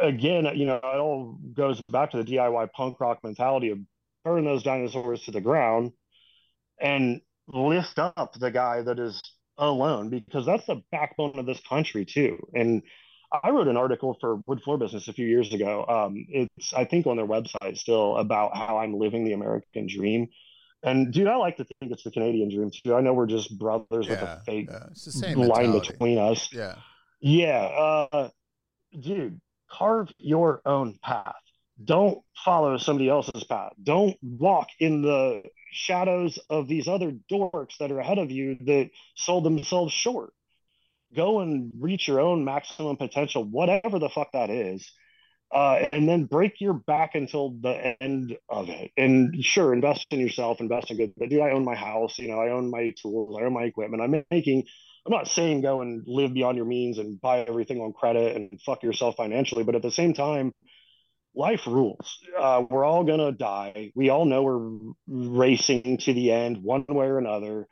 again, you know, it all goes back to the DIY punk rock mentality of burn those dinosaurs to the ground and lift up the guy that is alone because that's the backbone of this country too. And I wrote an article for Wood Floor Business a few years ago. Um, it's I think on their website still about how I'm living the American dream And dude, I like to think it's the Canadian dream too. I know we're just brothers yeah, with a fake yeah. it's the same line mentality. between us. Yeah. Yeah. Uh, dude, carve your own path. Don't follow somebody else's path. Don't walk in the shadows of these other dorks that are ahead of you that sold themselves short. Go and reach your own maximum potential, whatever the fuck that is. Uh, and then break your back until the end of it. And sure, invest in yourself, invest in good. But dude, I own my house. You know, I own my tools, I own my equipment. I'm making. I'm not saying go and live beyond your means and buy everything on credit and fuck yourself financially, but at the same time, life rules. Uh, we're all gonna die. We all know we're racing to the end one way or another.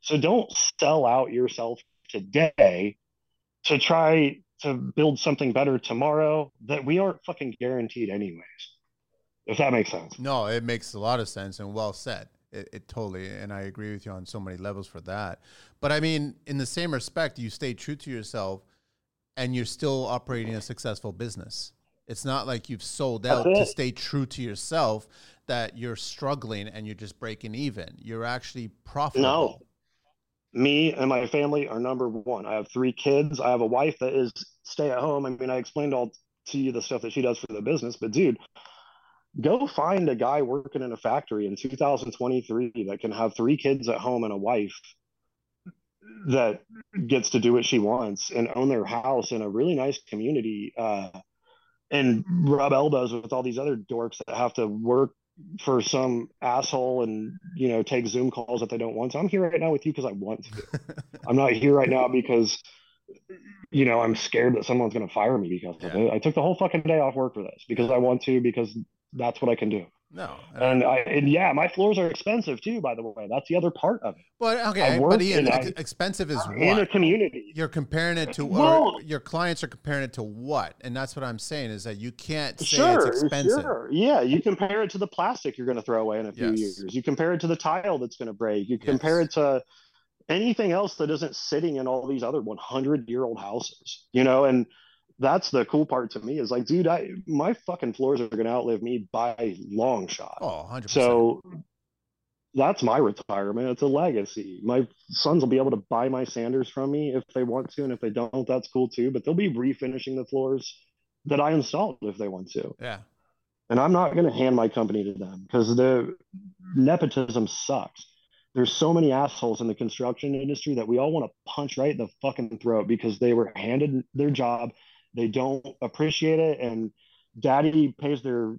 So don't sell out yourself today to try to build something better tomorrow that we aren't fucking guaranteed anyways. If that makes sense. No, it makes a lot of sense and well said. It, it, totally, and I agree with you on so many levels for that. But I mean, in the same respect, you stay true to yourself, and you're still operating a successful business. It's not like you've sold out to stay true to yourself that you're struggling and you're just breaking even. You're actually profitable. No, me and my family are number one. I have three kids. I have a wife that is stay at home. I mean, I explained all to you the stuff that she does for the business, but dude, go find a guy working in a factory in 2023 that can have three kids at home and a wife that gets to do what she wants and own their house in a really nice community uh, and rub elbows with all these other dorks that have to work for some asshole and you know take zoom calls that they don't want. To i'm here right now with you because i want to. I'm not here right now because you know i'm scared that someone's going to fire me because yeah. of it. I took the whole fucking day off work for this because i want to because that's what i can do no, and I and yeah, my floors are expensive too. By the way, that's the other part of it. But okay, but Ian, I, expensive is what? in a community. You're comparing it to well, your clients are comparing it to what, and that's what I'm saying is that you can't say sure, it's expensive. Sure, yeah, you compare it to the plastic you're going to throw away in a few yes. years. You compare it to the tile that's going to break. You compare yes. it to anything else that isn't sitting in all these other 100 year old houses. You know, and that's the cool part to me is like, dude, I my fucking floors are gonna outlive me by long shot. Oh, 100 So that's my retirement. It's a legacy. My sons will be able to buy my sanders from me if they want to, and if they don't, that's cool too. But they'll be refinishing the floors that I installed if they want to. Yeah. And I'm not gonna hand my company to them because the nepotism sucks. There's so many assholes in the construction industry that we all want to punch right in the fucking throat because they were handed their job they don't appreciate it. And daddy pays their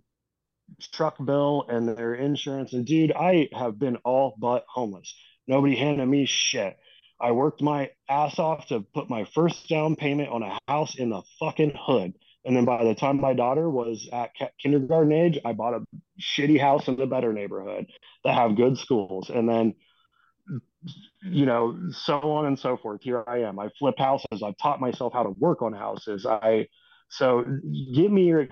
truck bill and their insurance. And dude i have been all but homeless. Nobody handed me shit. I worked my ass off to put my first down payment on a house in the fucking hood. And then by the time my daughter was at kindergarten age i bought a shitty house in a better neighborhood that have good schools. And then you know, so on and so forth. Here I am. I flip houses. I've taught myself how to work on houses. I so give me your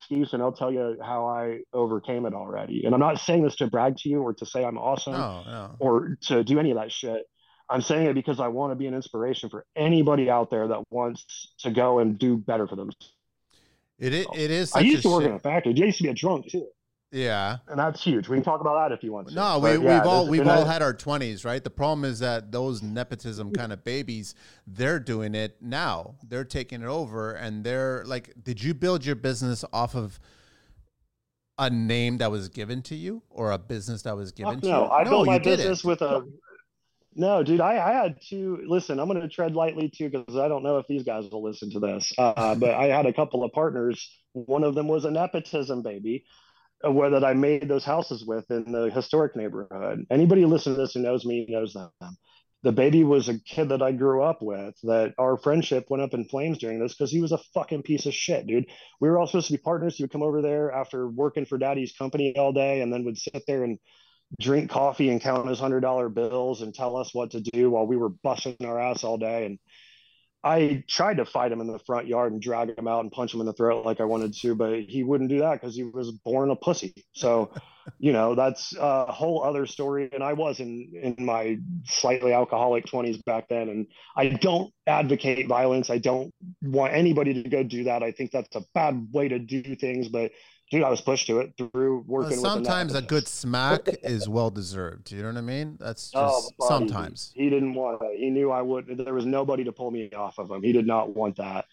excuse and I'll tell you how I overcame it already. And I'm not saying this to brag to you or to say I'm awesome no, no. or to do any of that shit. I'm saying it because I want to be an inspiration for anybody out there that wants to go and do better for them. It is. It is. I used to work shit. in a factory. I used to be a drunk too. Yeah, and that's huge. We can talk about that if you want to. No, we, yeah, we've all we've all had our twenties, right? The problem is that those nepotism kind of babies, they're doing it now. They're taking it over, and they're like, did you build your business off of a name that was given to you, or a business that was given to you? no, you? I no, built my business with a. No, dude, I, I had to listen. I'm going to tread lightly too because I don't know if these guys will listen to this. Uh, but I had a couple of partners. One of them was a nepotism baby where that I made those houses with in the historic neighborhood. Anybody listen to this who knows me knows them. The baby was a kid that I grew up with. That our friendship went up in flames during this because he was a fucking piece of shit, dude. We were all supposed to be partners. He would come over there after working for daddy's company all day, and then would sit there and drink coffee and count his hundred dollar bills and tell us what to do while we were busting our ass all day. And I tried to fight him in the front yard and drag him out and punch him in the throat like I wanted to, but he wouldn't do that because he was born a pussy. So, you know, that's a whole other story. And I was in in my slightly alcoholic twenties back then, and I don't advocate violence. I don't want anybody to go do that. I think that's a bad way to do things, but dude, I was pushed to it through working. Well, sometimes a good smack is well deserved. You know what I mean? That's oh, just oh, sometimes. He, he didn't want it. He knew I would. There was nobody to pull me off of him. He did not want that.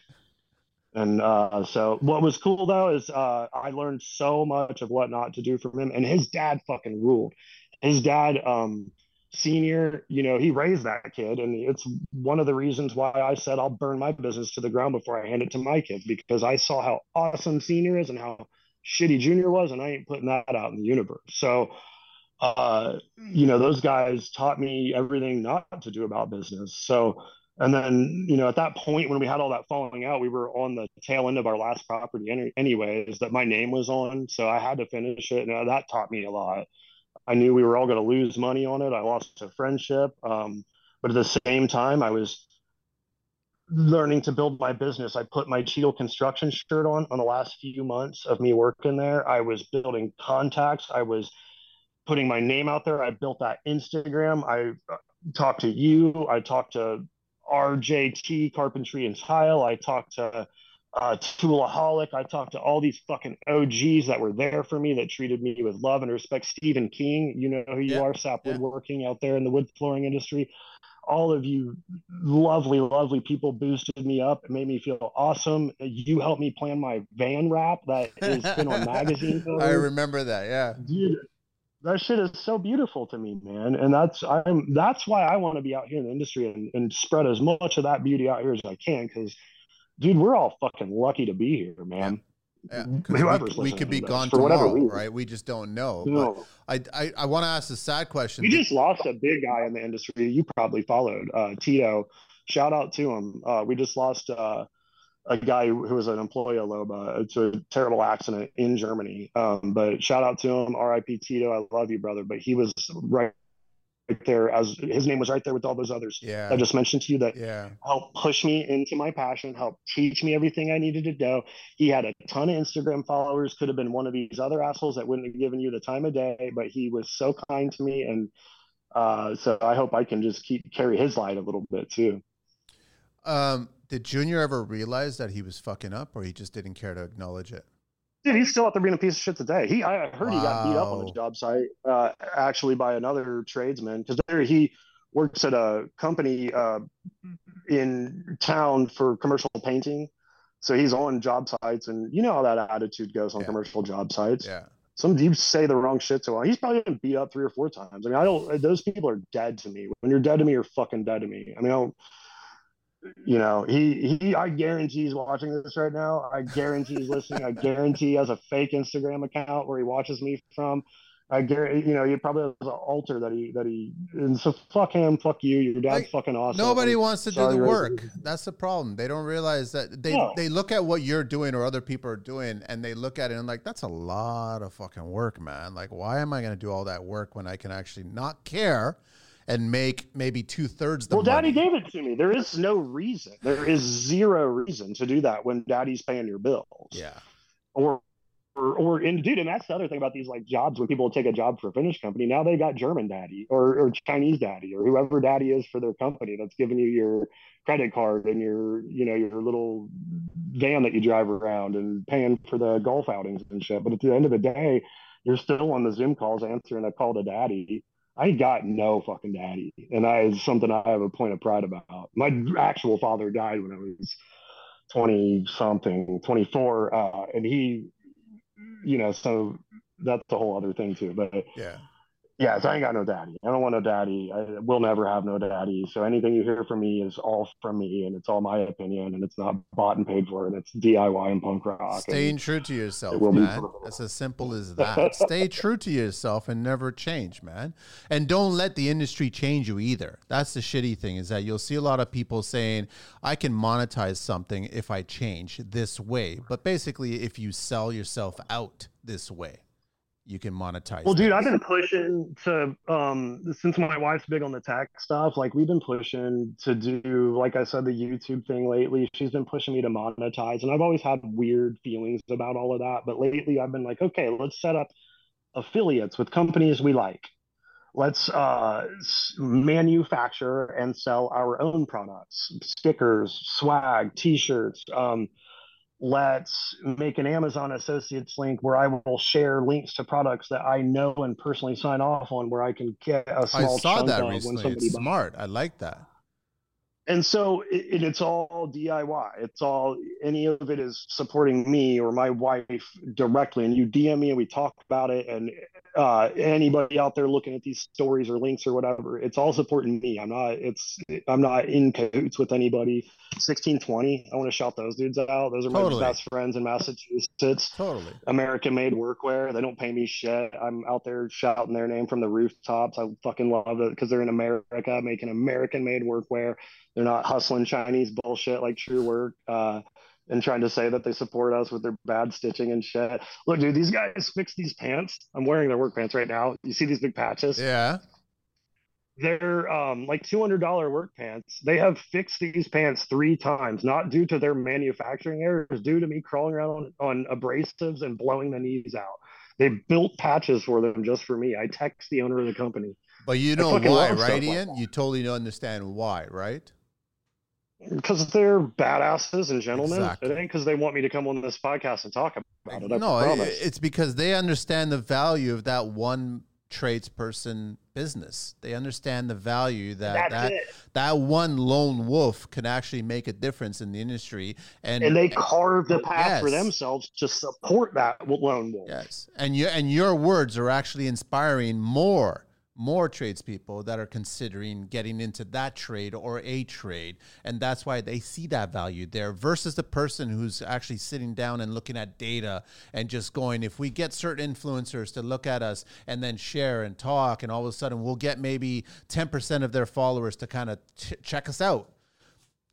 And uh, so, what was cool though is uh, I learned so much of what not to do from him. And his dad fucking ruled. His dad, um, senior, you know, he raised that kid, and it's one of the reasons why I said I'll burn my business to the ground before I hand it to my kids because I saw how awesome senior is and how shitty junior was, and I ain't putting that out in the universe. So, uh, you know, those guys taught me everything not to do about business. So, and then, you know, at that point when we had all that falling out, we were on the tail end of our last property any, anyways that my name was on. So I had to finish it. And that taught me a lot. I knew we were all going to lose money on it. I lost a friendship. Um, but at the same time, I was learning to build my business. I put my Cheadle construction shirt on on the last few months of me working there. I was building contacts. I was putting my name out there. I built that Instagram. I uh, talked to you. I talked to RJT Carpentry and Tile. I talked to uh, Toolaholic. I talked to all these fucking OGs that were there for me that treated me with love and respect. Stephen King, you know who you yeah, are, Sap yeah. Woodworking out there in the wood flooring industry all of you lovely, lovely people boosted me up. It made me feel awesome. You helped me plan my van wrap that has been on magazine. I remember that. Yeah. Dude, that shit is so beautiful to me, man. And that's I'm that's why I want to be out here in the industry and, and spread as much of that beauty out here as I can. Cause dude, we're all fucking lucky to be here, man. Yeah, we, we, could be gone tomorrow, right? We just don't know. No. But I, I, I want to ask a sad question. We just lost a big guy in the industry. You probably followed uh, Tito. Shout out to him. Uh, we just lost uh, a guy who was an employee of Loba. It's a terrible accident in Germany. Um, but shout out to him. R.I.P. Tito. I love you, brother. But he was right right there as his name was right there with all those others yeah. I just mentioned to you that yeah. helped push me into my passion, helped teach me everything I needed to know. He had a ton of Instagram followers, could have been one of these other assholes that wouldn't have given you the time of day, but he was so kind to me. And uh, so I hope I can just keep carry his light a little bit too. Um, did Junior ever realize that he was fucking up or he just didn't care to acknowledge it? Dude, he's still out there being a piece of shit today. He, I heard wow. he got beat up on the job site, uh, actually by another tradesman because there he works at a company uh, in town for commercial painting. So he's on job sites, and you know how that attitude goes on yeah. commercial job sites. Yeah. Some you say the wrong shit to him. He's probably been beat up three or four times. I mean, I don't. Those people are dead to me. When you're dead to me, you're fucking dead to me. I mean, I don't you know, he he I guarantee he's watching this right now. I guarantee he's listening. I guarantee he has a fake Instagram account where he watches me from. I guarantee, you know, he probably has an altar that he that he and so fuck him, fuck you. Your dad's like, fucking awesome. Nobody wants to Sorry, do the work. That's the problem. They don't realize that they no. they look at what you're doing or other people are doing, and they look at it and like that's a lot of fucking work, man. Like, why am I going to do all that work when I can actually not care? And make maybe two thirds the money. well money. daddy gave it to me there is no reason there is zero reason to do that when daddy's paying your bills yeah or or, or and dude, and that's the other thing about these like jobs when people take a job for a finish company. Now they got German daddy or, or Chinese daddy or whoever daddy is for their company that's giving you your credit card and your you know your little van that you drive around and paying for the golf outings and shit. But at the end of the day, you're still on the Zoom calls answering a call to daddy I got no fucking daddy, and that is something I have a point of pride about. My actual father died when I was twenty something, twenty four, uh, and he, you know, so that's a whole other thing too. But yeah, yeah, so I ain't got no daddy. I don't want no daddy. I will never have no daddy. So anything you hear from me is all from me, and it's all my opinion, and it's not bought and paid for, and it's DIY and punk rock. Staying true to yourself, man. It's as simple as that. Stay true to yourself and never change, man. And don't let the industry change you either. That's the shitty thing is that you'll see a lot of people saying, "I can monetize something if I change this way," but basically, if you sell yourself out this way you can monetize. Well, dude, I've been pushing to um since my wife's big on the tech stuff, like we've been pushing to do like I said the YouTube thing lately. She's been pushing me to monetize and I've always had weird feelings about all of that, but lately I've been like, okay, let's set up affiliates with companies we like. Let's uh, manufacture and sell our own products, stickers, swag, t-shirts, um, let's make an Amazon Associates link where I will share links to products that I know and personally sign off on, where I can get a small I saw chunk that of recently. when somebody it's smart. I like that and so it, it's all DIY. It's all any of it is supporting me or my wife directly. And you DM me and we talk about it. And uh, anybody out there looking at these stories or links or whatever, it's all supporting me. I'm not. It's I'm not in cahoots with anybody. 1620. I want to shout those dudes out. Those are totally. my best friends in Massachusetts. Totally. American made workwear. They don't pay me shit. I'm out there shouting their name from the rooftops. I fucking love it because they're in America making American made workwear they're not hustling Chinese bullshit like Truewerk uh, and trying to say that they support us with their bad stitching and shit. Look, dude, these guys fix these pants. I'm wearing their work pants right now. You see these big patches? Yeah. They're um, like $200 work pants. They have fixed these pants three times, not due to their manufacturing errors, due to me crawling around on, on abrasives and blowing the knees out. They built patches for them just for me. I text the owner of the company. But you know why, right, Ian? Like you totally don't understand why, right? Because they're badasses and gentlemen. Exactly. It ain't because they want me to come on this podcast and talk about it. I no, promise. it's because they understand the value of that one tradesperson business. They understand the value that that, that one lone wolf can actually make a difference in the industry, and and they carve the path yes. for themselves to support that lone wolf. Yes, and you and your words are actually inspiring more more tradespeople that are considering getting into that trade or a trade. And that's why they see that value there versus the person who's actually sitting down and looking at data and just going, if we get certain influencers to look at us and then share and talk, and all of a sudden we'll get maybe 10% of their followers to kind of t- check us out.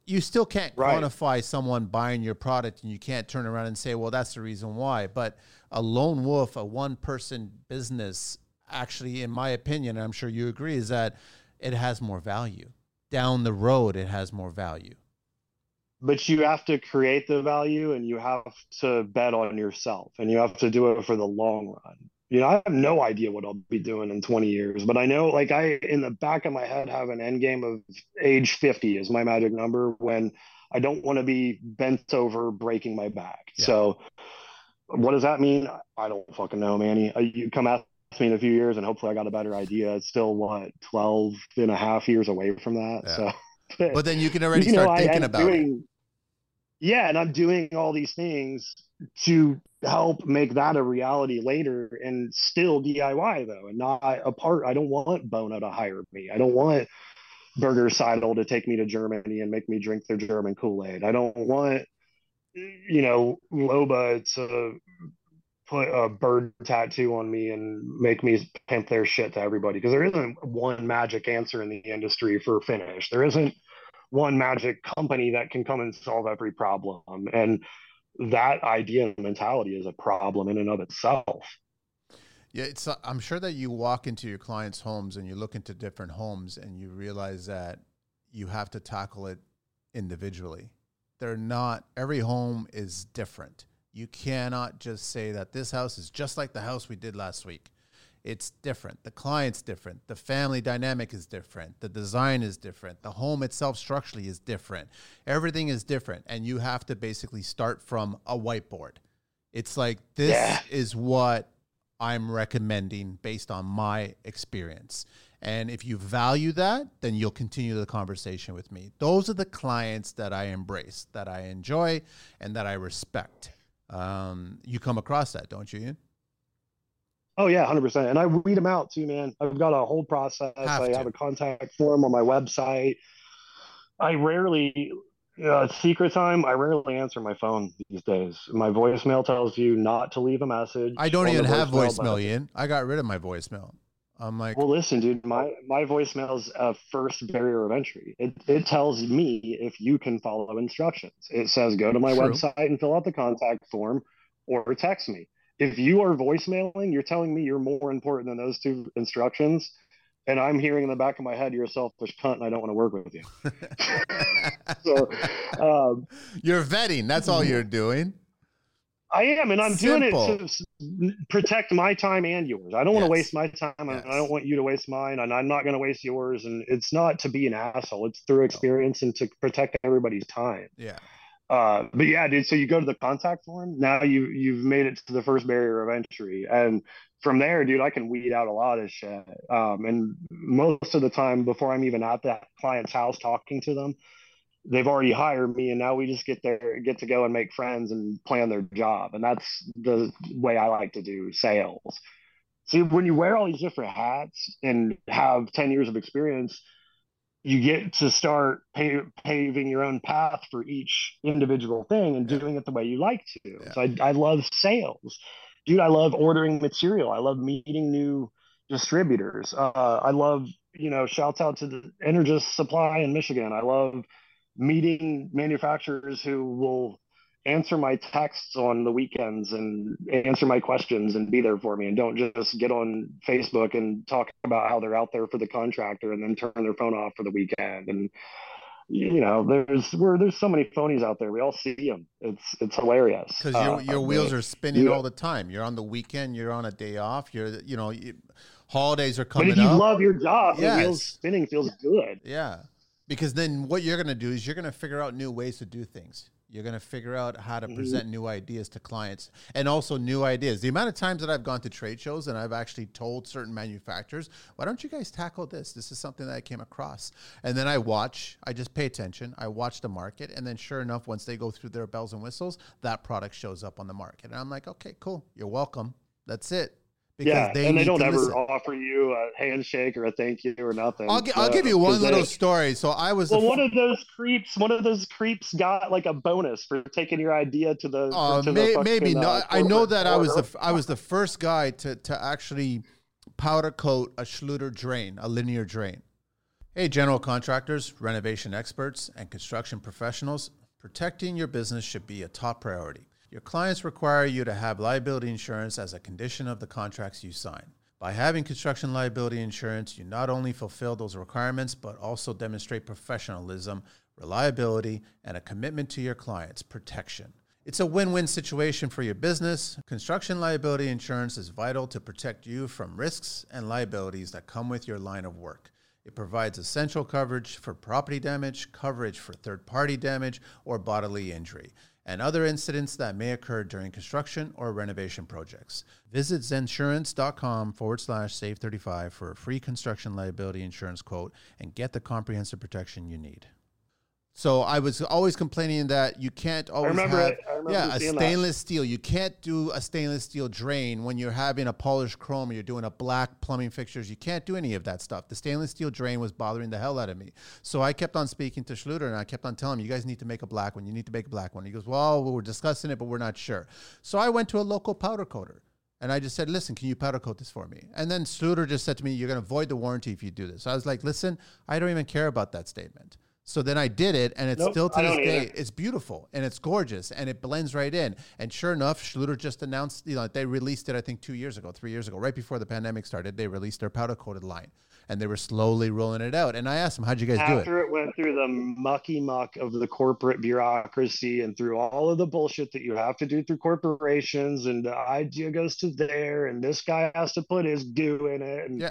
You still can't right. quantify someone buying your product, and you can't turn around and say, well, that's the reason why. But a lone wolf, a one person business, actually, in my opinion, and I'm sure you agree, is that it has more value. Down the road, it has more value. But you have to create the value and you have to bet on yourself and you have to do it for the long run. You know, I have no idea what I'll be doing in 20 years, but I know, like, I, in the back of my head, have an end game of age 50 is my magic number when I don't want to be bent over breaking my back. Yeah. So, what does that mean? I don't fucking know, Manny. Uh, you come at me in a few years and hopefully I got a better idea. It's still what 12 and a half years away from that. Yeah. So but then you can already you start know, thinking I, about doing, it. Yeah, and I'm doing all these things to help make that a reality later and still DIY though and not a part. I don't want Bona to hire me. I don't want Berger Seidle to take me to Germany and make me drink their German Kool-Aid. I don't want you know Loba to put a bird tattoo on me and make me pimp their shit to everybody because there isn't one magic answer in the industry for finish. There isn't one magic company that can come and solve every problem. And that idea and mentality is a problem in and of itself. Yeah, it's. I'm sure that you walk into your clients' homes and you look into different homes and you realize that you have to tackle it individually. They're not. Every home is different you cannot just say that this house is just like the house we did last week. It's different. The client's different. The family dynamic is different. The design is different. The home itself structurally is different. Everything is different. And you have to basically start from a whiteboard. It's like, this yeah. is what I'm recommending based on my experience. And if you value that, then you'll continue the conversation with me. Those are the clients that I embrace, that I enjoy, and that I respect. Um, you come across that, don't you, Ian? Oh yeah, hundred percent. And I weed them out too, man. I've got a whole process. Have I to. have a contact form on my website. I rarely, uh, secret time. I rarely answer my phone these days. My voicemail tells you not to leave a message. I don't even have voicemail, Ian. I got rid of my voicemail. I'm like, well, listen, dude, my my voicemail is a first barrier of entry. It it tells me if you can follow instructions. It says go to my True. website and fill out the contact form, or text me. If you are voicemailing, you're telling me you're more important than those two instructions, and I'm hearing in the back of my head you're a selfish cunt and I don't want to work with you. so, um, you're vetting. That's all you're doing. I am, and I'm Simple. doing it to protect my time and yours. I don't yes. want to waste my time, yes. and I don't want you to waste mine, and I'm not going to waste yours. And it's not to be an asshole; it's through experience and to protect everybody's time. Yeah. Uh, but yeah, dude. So you go to the contact form. Now you you've made it to the first barrier of entry, and from there, dude, I can weed out a lot of shit. Um, and most of the time, before I'm even at that client's house talking to them, they've already hired me, and now we just get there, get to go and make friends and plan their job. And that's the way I like to do sales. See, when you wear all these different hats and have 10 years of experience, you get to start pay, paving your own path for each individual thing and doing it the way you like to. Yeah. So I, I love sales. Dude, I love ordering material. I love meeting new distributors. Uh, I love, you know, shouts out to the Energous Supply in Michigan. I love meeting manufacturers who will answer my texts on the weekends and answer my questions and be there for me and don't just get on Facebook and talk about how they're out there for the contractor and then turn their phone off for the weekend. And you know there's where there's so many phonies out there. We all see them it's it's hilarious. Because your, uh, wheels are spinning all the time. You're on the weekend you're on a day off you're you know you, holidays are coming but if you up. love your job yes. the wheels spinning feels good. Yeah because then what you're going to do is you're going to figure out new ways to do things you're going to figure out how to mm-hmm. present new ideas to clients and also new ideas. The amount of times that I've gone to trade shows and I've actually told certain manufacturers, why don't you guys tackle this? This is something that I came across. And then I watch, I just pay attention, I watch the market. And then sure enough, once they go through their bells and whistles, that product shows up on the market. And I'm like, okay, cool. You're welcome. That's it yeah, they and they don't ever listen. offer you a handshake or a thank you or nothing. I'll, I'll give you one little they, story. So I was well, one of those creeps. One of those creeps got like a bonus for taking your idea to the. Uh, to may, the maybe not. I know that I was the I was the first guy to to actually powder coat a Schluter drain, a linear drain. Hey, general contractors, renovation experts, and construction professionals, protecting your business should be a top priority. Your clients require you to have liability insurance as a condition of the contracts you sign. By having construction liability insurance, you not only fulfill those requirements, but also demonstrate professionalism, reliability, and a commitment to your clients' protection. It's a win win situation for your business. Construction liability insurance is vital to protect you from risks and liabilities that come with your line of work. It provides essential coverage for property damage, coverage for third party damage, or bodily injury and other incidents that may occur during construction or renovation projects. Visit zensurance.com forward slash save 35 for a free construction liability insurance quote and get the comprehensive protection you need. So I was always complaining that you can't always remember have yeah a stainless that. steel. You can't do a stainless steel drain when you're having a polished chrome or you're doing a black plumbing fixtures. You can't do any of that stuff. The stainless steel drain was bothering the hell out of me. So I kept on speaking to Schluter and I kept on telling him, you guys need to make a black one. You need to make a black one. He goes, well, we're discussing it, but we're not sure. So I went to a local powder coater. And I just said, listen, can you powder coat this for me? And then Schluter just said to me, you're going to void the warranty if you do this. So I was like, listen, I don't even care about that statement. So then I did it, and it's nope, still to this day, either. it's beautiful and it's gorgeous and it blends right in. And sure enough, Schluter just announced, you know, they released it, I think, two years ago, three years ago, right before the pandemic started. They released their powder coated line, and they were slowly rolling it out. And I asked them, "How'd you guys After do it?" After it went through the mucky muck of the corporate bureaucracy and through all of the bullshit that you have to do through corporations, and the idea goes to there, and this guy has to put his due in it, and. Yeah.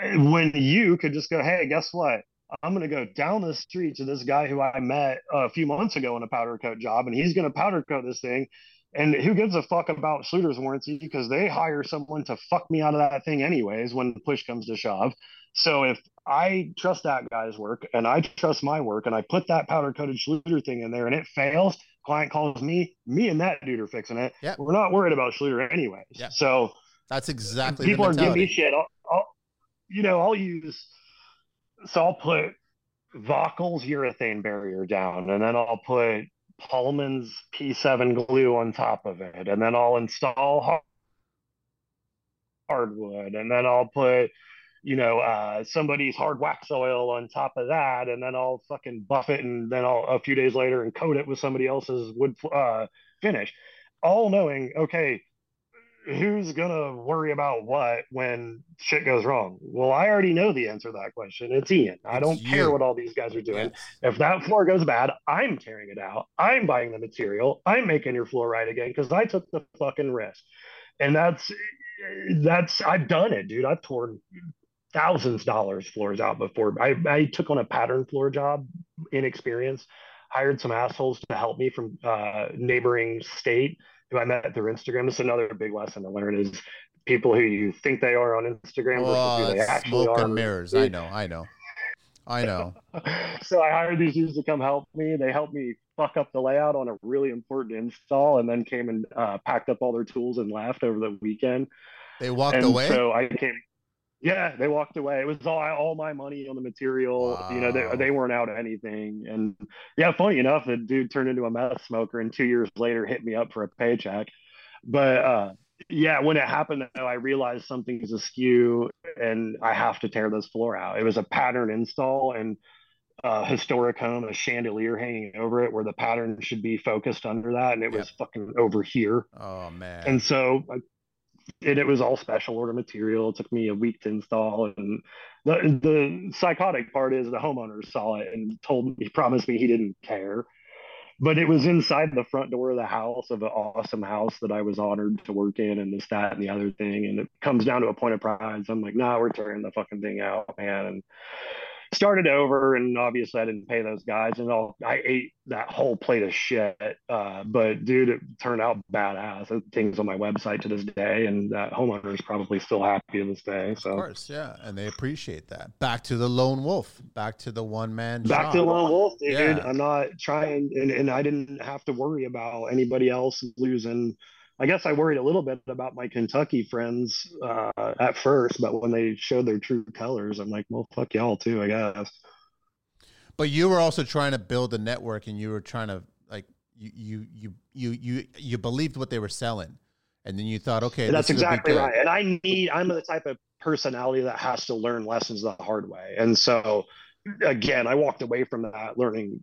When you could just go, hey, guess what? I'm going to go down the street to this guy who I met a few months ago in a powder coat job, and he's going to powder coat this thing. And who gives a fuck about Schluter's warranty because they hire someone to fuck me out of that thing anyways when push comes to shove. So if I trust that guy's work and I trust my work and I put that powder coated Schluter thing in there and it fails, client calls me, me and that dude are fixing it. Yep. We're not worried about Schluter anyways. Yep. So that's exactly people are giving me shit. I'll, I'll, you know, I'll use so I'll put Wakol's urethane barrier down, and then I'll put Pallmann's P7 glue on top of it, and then I'll install hardwood, and then I'll put, you know, uh, somebody's hard wax oil on top of that, and then I'll fucking buff it, and then I'll a few days later and coat it with somebody else's wood uh, finish, all knowing, okay, who's gonna worry about what when shit goes wrong? Well, I already know the answer to that question. It's Ian. I don't care what all these guys are doing. Yes. If that floor goes bad, I'm tearing it out. I'm buying the material. I'm making your floor right again because I took the fucking risk. And that's that's I've done it, dude. I've torn thousands of dollars floors out before. I, I took on a pattern floor job in experience. hired some assholes to help me from uh, neighboring state who I met through Instagram. This is another big lesson to learn is people who you think they are on Instagram versus who they actually smoke are. and mirrors. I know, I know. I know. so I hired these dudes to come help me. They helped me fuck up the layout on a really important install and then came and uh, packed up all their tools and left over the weekend. They walked and away. So I came. Yeah, they walked away. It was all all my money on the material. Wow. You know, they, they weren't out of anything. And yeah, funny enough, the dude turned into a meth smoker, and two years later hit me up for a paycheck. But uh, yeah, when it happened, though, I realized something is askew, and I have to tear this floor out. It was a pattern install, and uh, historic home, a chandelier hanging over it where the pattern should be focused under that, and it yep. was fucking over here. Oh man! And so, and it was all special order material. It took me a week to install, and the the psychotic part is the homeowner saw it and told me, he promised me he didn't care, but it was inside the front door of the house of an awesome house that I was honored to work in, and this, that, and the other thing, and it comes down to a point of pride. So I'm like, nah, we're tearing the fucking thing out, man, and started over and obviously I didn't pay those guys and all I ate that whole plate of shit. Uh, but dude, it turned out badass. Things on my website to this day and that homeowner is probably still happy to this day. So of course, yeah. And they appreciate that. Back to the lone wolf, back to the one man. Back job. to the lone wolf, dude. Yeah. I'm not trying and, and I didn't have to worry about anybody else losing I guess I worried a little bit about my Kentucky friends uh, at first, but when they showed their true colors, I'm like, well, fuck y'all too, I guess. But you were also trying to build a network, and you were trying to like you you you you you you believed what they were selling, and then you thought, okay, that's exactly right. And I need I'm the type of personality that has to learn lessons the hard way, and so again, I walked away from that learning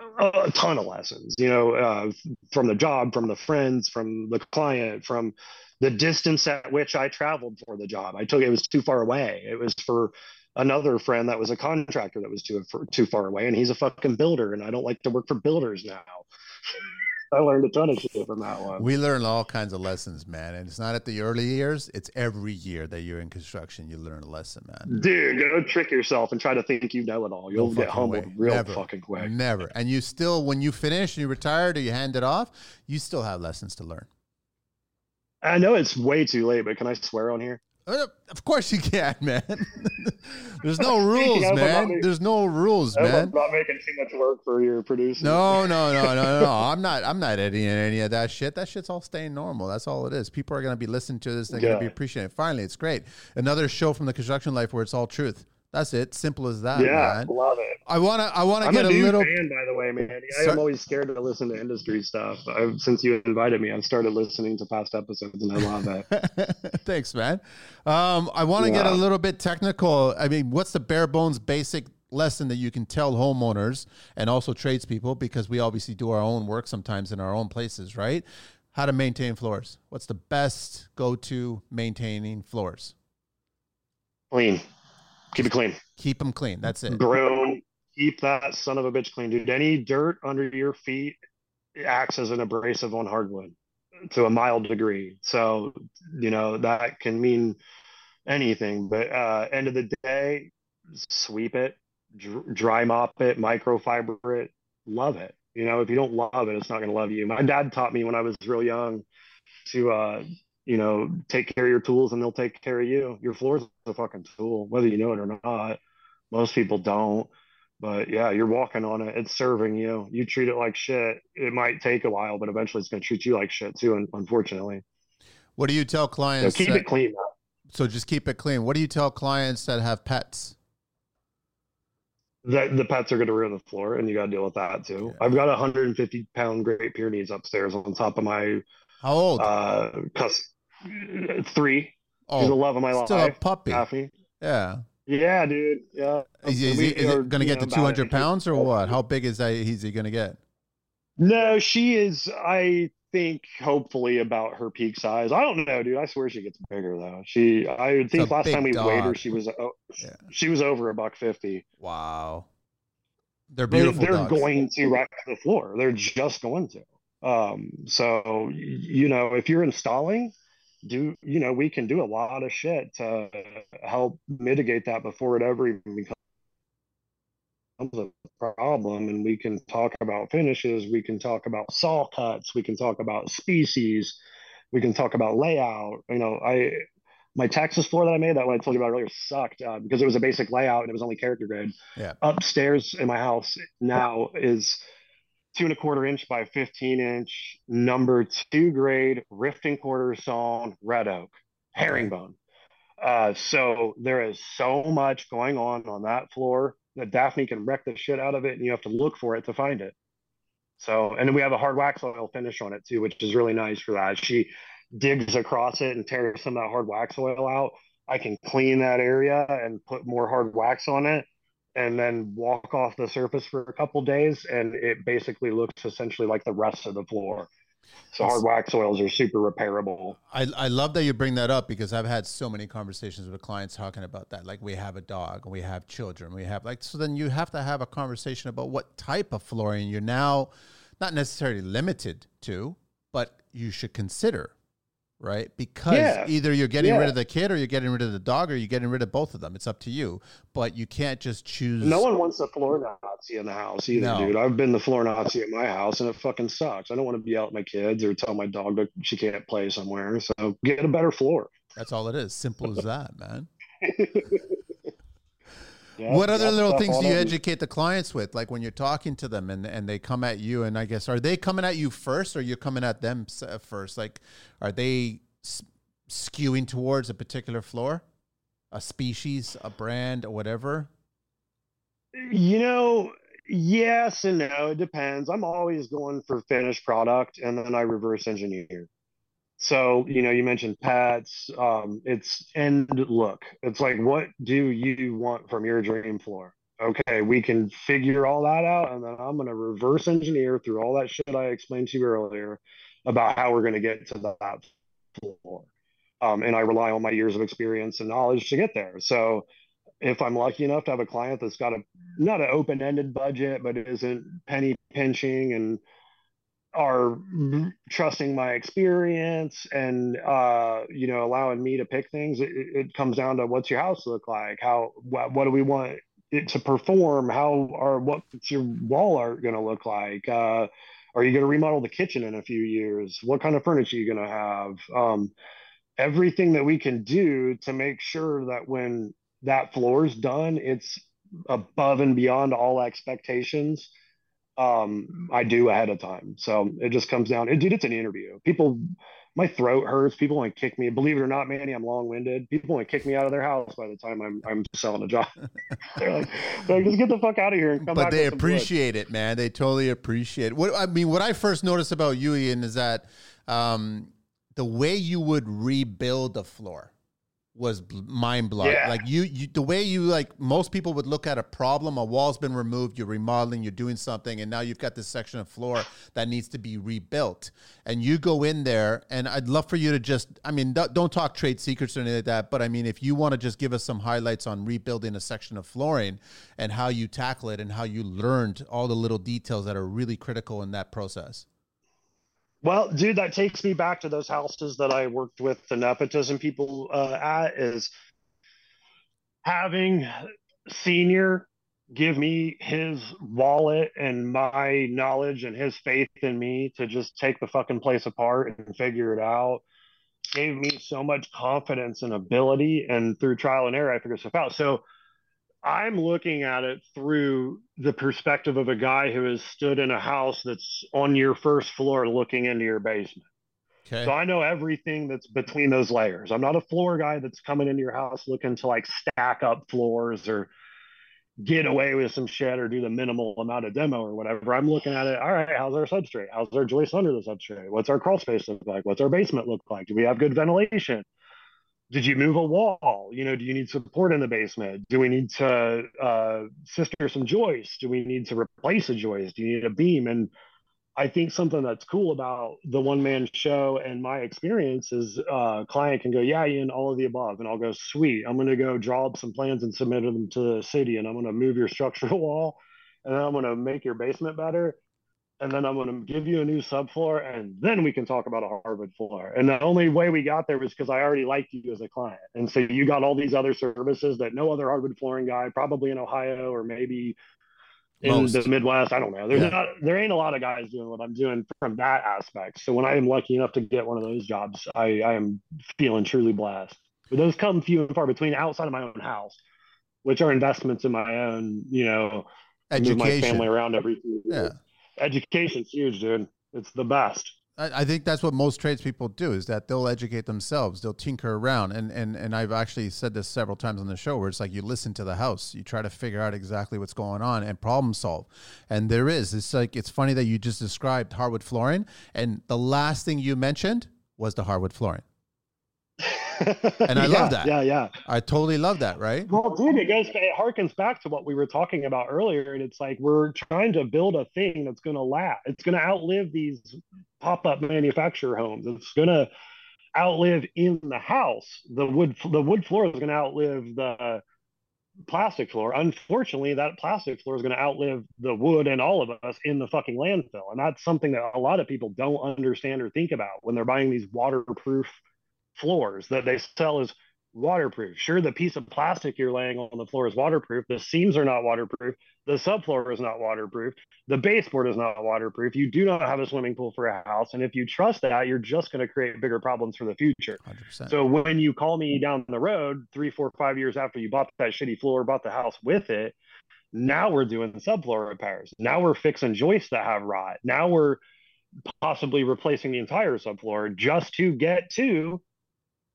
a ton of lessons, you know, uh, from the job, from the friends, from the client, from the distance at which I traveled for the job. I took it was too far away. It was for another friend that was a contractor that was too too far away, and he's a fucking builder, and I don't like to work for builders now. I learned a ton of shit from that one. We learn all kinds of lessons, man. And it's not at the early years, it's every year that you're in construction, you learn a lesson, man. Dude, don't trick yourself and try to think you know it all. You'll no get humbled way. real Never. fucking quick. Never. And you still, when you finish and you retired or you hand it off, you still have lessons to learn. I know it's way too late, but can I swear on here? Uh, of course you can, man. There's no rules, man. There's no rules, man. I'm not making too much work for your producer. No, no, no, no, no. I'm not. I'm not editing any of that shit. That shit's all staying normal. That's all it is. People are gonna be listening to this. They're yeah. gonna be appreciating it. Finally, it's great. Another show from the construction life where it's all truth. That's it. Simple as that. Yeah, man. love it. I wanna. I wanna get a, a little. Fan, by the way, man. I am always scared to listen to industry stuff. I've, since you invited me, I've started listening to past episodes, and I love it. Thanks, man. Um, I want to yeah. get a little bit technical. I mean, what's the bare bones basic lesson that you can tell homeowners and also tradespeople because we obviously do our own work sometimes in our own places, right? How to maintain floors. What's the best go to maintaining floors? Clean. Keep it clean. Keep them clean. That's it. Groom. Keep that son of a bitch clean, dude. Any dirt under your feet acts as an abrasive on hardwood to a mild degree. So, you know, that can mean anything. But uh, end of the day, sweep it, dr- dry mop it, microfiber it, love it. You know, if you don't love it, it's not going to love you. My dad taught me when I was real young to uh, you know, take care of your tools and they'll take care of you. Your floor is a fucking tool, whether you know it or not. Most people don't. But yeah, you're walking on it. It's serving you. You treat it like shit. It might take a while, but eventually it's going to treat you like shit too, unfortunately. What do you tell clients? So keep that, it clean. So just keep it clean. What do you tell clients that have pets? That the pets are going to ruin the floor, and you got to deal with that too. Yeah. I've got a 150 pound Great Pyrenees upstairs on top of my how old? Uh, three. Oh, He's the love of my still life. a puppy. Yeah. Yeah, dude. Yeah. Is, is, he, is it going to get to 200 pounds or what? How big is that? Is he going to get? No, she is. I think hopefully about her peak size. I don't know, dude. I swear she gets bigger though. She, I think last time we dog. weighed her, she was, oh, yeah. she was over a buck fifty. Wow. They're beautiful. They're, they're going to wreck the floor. They're just going to. Um, so you know, if you're installing, do you know we can do a lot of shit to help mitigate that before it ever even becomes a problem. And we can talk about finishes we can talk about saw cuts we can talk about species we can talk about layout. You know i my texas floor that i made that one i told you about earlier sucked uh, because it was a basic layout and it was only character grade. Yeah. Upstairs in my house now is two and a quarter inch by 15 inch number two grade rifting quarter sawn red oak herringbone uh, so there is so much going on on that floor that Daphne can wreck the shit out of it, and you have to look for it to find it. So, and then we have a hard wax oil finish on it too, which is really nice for that. She digs across it and tears some of that hard wax oil out. I can clean that area and put more hard wax on it and then walk off the surface for a couple days and it basically looks essentially like the rest of the floor. So hard wax oils are super repairable. I, I love that you bring that up because I've had so many conversations with clients talking about that. Like we have a dog, we have children, we have like so then you have to have a conversation about what type of flooring you're now not necessarily limited to, but you should consider right? Because yeah. either you're getting yeah. rid of the kid or you're getting rid of the dog or you're getting rid of both of them. It's up to you. But you can't just choose. No one wants a floor Nazi in the house either, no. dude. I've been the floor Nazi at my house and it fucking sucks. I don't want to be out with my kids or tell my dog that she can't play somewhere. So get a better floor. That's all it is. Simple as that, man. Yep, what other little things do you educate the clients with? Like when you're talking to them and, and they come at you and i guess are they coming at you first or you're coming at them uh, first? Like are they s- skewing towards a particular floor? A species a brand or whatever? You know yes and no. It depends. I'm always going for finished product and then i reverse engineer so, you know, you mentioned pets. Um, it's end look, it's like, what do you want from your dream floor? Okay, we can figure all that out, and then I'm going to reverse engineer through all that shit I explained to you earlier about how we're going to get to that floor. Um, and I rely on my years of experience and knowledge to get there. So, if I'm lucky enough to have a client that's got a not an open ended budget, but isn't penny pinching and are trusting my experience and uh, you know allowing me to pick things it, it, comes down to what's your house look like? How what, what do we want it to perform? How or what's your wall art going to look like? Uh, are you going to remodel the kitchen in a few years? What kind of furniture are you going to have? Um, everything that we can do to make sure that when that floor is done it's above and beyond all expectations um, I do ahead of time. So it just comes down. It, dude, it's an interview. People, my throat hurts. People want to kick me. Believe it or not, Manny, I'm long winded. People want to kick me out of their house by the time I'm I'm selling a job. they're, like, they're like, just get the fuck out of here and come but they appreciate it, man. They totally appreciate it. What I mean, what I first noticed about you, Ian, is that um, the way you would rebuild the floor was mind blowing. Yeah. Like you, you, the way you like most people would look at a problem, a wall's been removed, you're remodeling, you're doing something, and now you've got this section of floor that needs to be rebuilt. And you go in there, and I'd love for you to just, I mean, don't talk trade secrets or anything like that, but I mean, if you want to just give us some highlights on rebuilding a section of flooring and how you tackle it and how you learned all the little details that are really critical in that process. Well, dude, that takes me back to those houses that I worked with the nepotism people uh, at is having senior give me his wallet and my knowledge and his faith in me to just take the fucking place apart and figure it out gave me so much confidence and ability. And through trial and error i figured stuff out. So I'm looking at it through the perspective of a guy who has stood in a house that's on your first floor looking into your basement. Okay. So I know everything that's between those layers. I'm not a floor guy that's coming into your house looking to like stack up floors or get away with some shit or do the minimal amount of demo or whatever. I'm looking at it. All right, how's our substrate? How's our joist under the substrate? What's our crawl space look like? What's our basement look like? Do we have good ventilation? Did you move a wall? You know do you need support in the basement? Do we need to uh, sister some joists? Do we need to replace a joist? Do you need a beam? And i think something that's cool about the one man show and my experience is uh, client can go yeah in all of the above. And i'll go sweet. I'm going to go draw up some plans and submit them to the city and i'm going to move your structural wall and then i'm going to make your basement better and then I'm going to give you a new subfloor, and then we can talk about a hardwood floor. And the only way we got there was because I already liked you as a client, and so you got all these other services that no other hardwood flooring guy, probably in Ohio or maybe in Most. the Midwest. I don't know. There's yeah. not, there ain't a lot of guys doing what I'm doing from that aspect. So when I am lucky enough to get one of those jobs, I, I am feeling truly blessed. But those come few and far between outside of my own house, which are investments in my own, you know, Education. move my family around every few years. Yeah. Education's huge, dude. It's the best. I think that's what most tradespeople do is that they'll educate themselves. They'll tinker around. And, and, and I've actually said this several times on the show where it's like you listen to the house, you try to figure out exactly what's going on and problem solve. And there is. It's like, it's funny that you just described hardwood flooring. And the last thing you mentioned was the hardwood flooring. And I yeah, love that. Yeah, yeah. I totally love that, right? Well, dude, it goes it harkens back to what we were talking about earlier. And it's like we're trying to build a thing that's gonna last. It's gonna outlive these pop-up manufacturer homes. It's gonna outlive in the house. The wood the wood floor is gonna outlive the plastic floor. Unfortunately, that plastic floor is going to outlive the wood and all of us in the fucking landfill. And that's something that a lot of people don't understand or think about when they're buying these waterproof floors that they sell as waterproof. Sure, the piece of plastic you're laying on the floor is waterproof. The seams are not waterproof. The subfloor is not waterproof. The baseboard is not waterproof. You do not have a swimming pool for a house. And if you trust that, you're just going to create bigger problems for the future. 100%. So when you call me down the road three, four, five years after you bought that shitty floor, bought the house with it, now we're doing subfloor repairs. Now we're fixing joists that have rot. Now we're possibly replacing the entire subfloor just to get to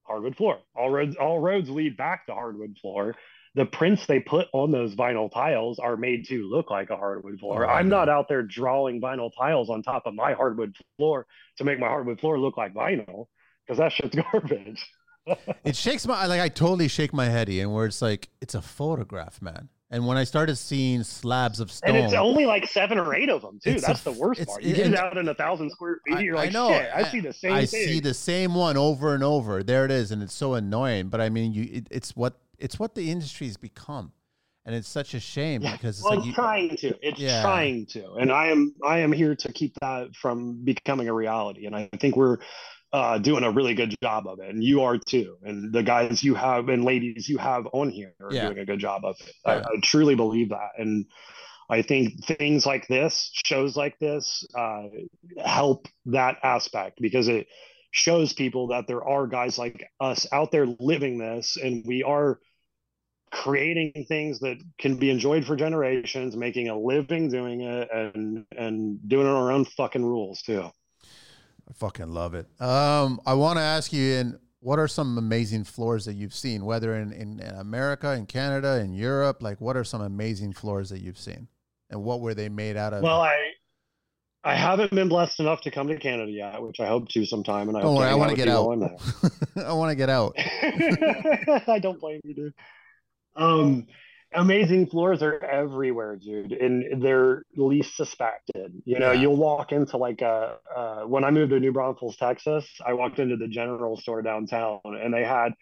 hardwood floor. All roads all roads lead back to hardwood floor. The prints they put on those vinyl tiles are made to look like a hardwood floor. Oh, I'm not out there drawing vinyl tiles on top of my hardwood floor to make my hardwood floor look like vinyl because that shit's garbage. it shakes my like I totally shake my head, Ian, where it's like it's a photograph, man. And when I started seeing slabs of stone, and it's only like seven or eight of them too. That's a, the worst part. You get it out in a thousand square feet, you're like, I know, Shit, I, see the same. I thing. see the same one over and over. There it is, and it's so annoying. But I mean, you, it, it's what it's what the industry's become, and it's such a shame yeah. because it's, well, like it's trying to. It's yeah. trying to, and I am I am here to keep that from becoming a reality. And I think we're uh, doing a really good job of it, and you are too. And the guys you have and ladies you have on here are yeah. doing a good job of it. Yeah. I, I, truly believe that, and I think things like this, shows like this, uh, help that aspect because it shows people that there are guys like us out there living this, and we are creating things that can be enjoyed for generations, making a living doing it, and and doing it on our own fucking rules too. I fucking love it. Um, I want to ask you, in what are some amazing floors that you've seen, whether in, in, in, America, in Canada, in Europe? Like, what are some amazing floors that you've seen, and what were they made out of? Well, I I haven't been blessed enough to come to Canada yet, which I hope to sometime. And I don't worry, I want to get out. I want to get out. I don't blame you, dude. Um, amazing floors are everywhere, dude, and they're least suspected. You know, yeah. you'll walk into like a uh, when I moved to New Braunfels, Texas, I walked into the general store downtown, and they had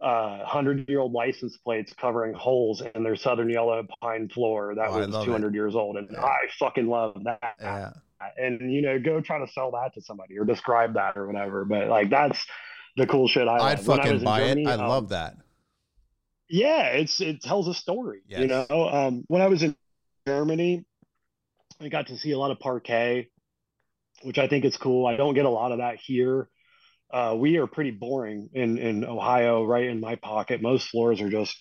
uh, hundred year old license plates covering holes in their southern yellow pine floor that oh, was 200 it. years old, and yeah. I fucking love that. Yeah. And you know, go try to sell that to somebody or describe that or whatever. But like, that's the cool shit. I I'd love. fucking buy Germany, it. I um, love that yeah it's it tells a story yes. you know? Um, when i was in germany i got to see a lot of parquet which i think is cool. I don't get a lot of that here. Uh, we are pretty boring in in ohio right in my pocket. Most floors are just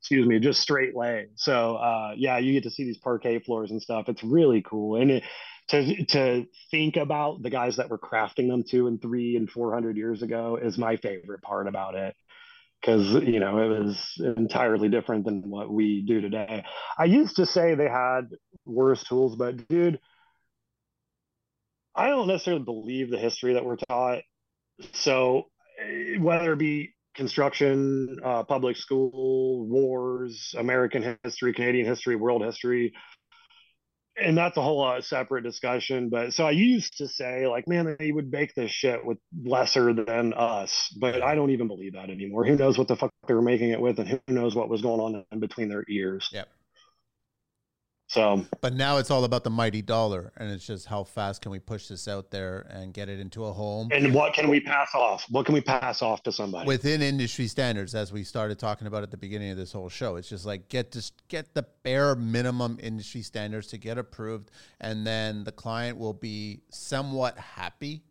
excuse me just straight lay so uh, yeah you get to see these parquet floors and stuff. It's really cool. And it, to to think about the guys that were crafting them two and three and four hundred years ago is my favorite part about it because you know it was entirely different than what we do today. I used to say they had worse tools, but dude, I don't necessarily believe the history that we're taught. So whether it be construction, uh, public school, wars, American history, Canadian history, world history, and that's a whole uh, separate discussion. But so I used to say, like, man, they would make this shit with lesser than us, but I don't even believe that anymore. Who knows what the fuck they were making it with, and who knows what was going on in between their ears? Yep. So, but now it's all about the mighty dollar, and it's just how fast can we push this out there and get it into a home. And what can we pass off? What can we pass off to somebody within industry standards? As we started talking about at the beginning of this whole show, it's just like get just get the bare minimum industry standards to get approved, and then the client will be somewhat happy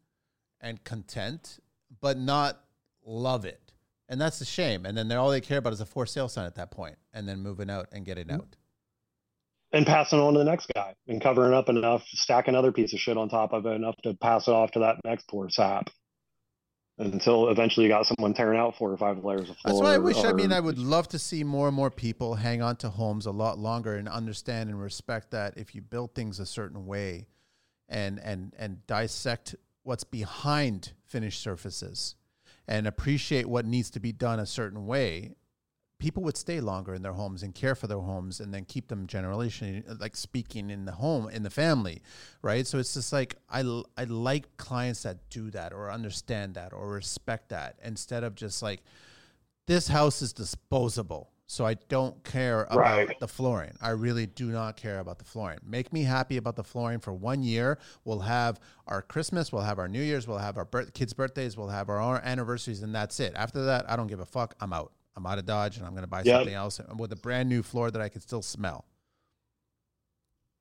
and content, but not love it. And that's a shame. And then all they care about is a for sale sign at that point, and then moving out and getting mm-hmm. out and passing on to the next guy and covering up enough, stack another piece of shit on top of it enough to pass it off to that next poor sap. Until eventually you got someone tearing out four or five layers of floor. That's why I wish. Or, I mean, I would love to see more and more people hang on to homes a lot longer and understand and respect that if you build things a certain way, and and and dissect what's behind finished surfaces, and appreciate what needs to be done a certain way, people would stay longer in their homes and care for their homes and then keep them generation like speaking in the home in the family right so it's just like i i like clients that do that or understand that or respect that instead of just like this house is disposable so I don't care about right. the flooring. I really do not care about the flooring. Make me happy about the flooring for one year. We'll have our Christmas, we'll have our New Year's, we'll have our birth- kids' birthdays, we'll have our anniversaries, and that's it. After that, I don't give a fuck. I'm out. I'm out of Dodge and I'm going to buy yep. something else with a brand new floor that I can still smell.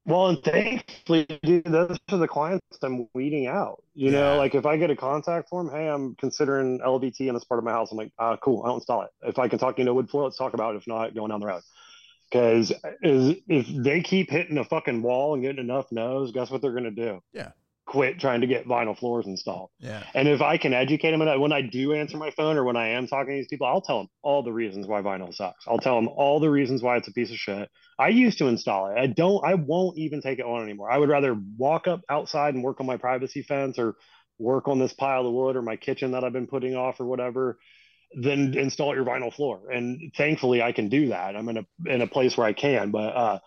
Well, and thankfully, dude, those are the clients I'm weeding out. You yeah. know, like if I get a contact form, hey, I'm considering LVT in this part of my house. I'm like, ah, cool, I'll install it. If I can talk you into wood floor, let's talk about it. If not, going down the road. Because if they keep hitting a fucking wall and getting enough no's, guess what they're going to do? Yeah quit trying to get vinyl floors installed. Yeah. And if I can educate them, and when I do answer my phone or when I am talking to these people, I'll tell them all the reasons why vinyl sucks. I'll tell them all the reasons why it's a piece of shit. I used to install it. I don't. I won't even take it on anymore. I would rather walk up outside and work on my privacy fence or work on this pile of wood or my kitchen that I've been putting off or whatever than install your vinyl floor. And thankfully, I can do that. I'm in a in a place where I can. But uh,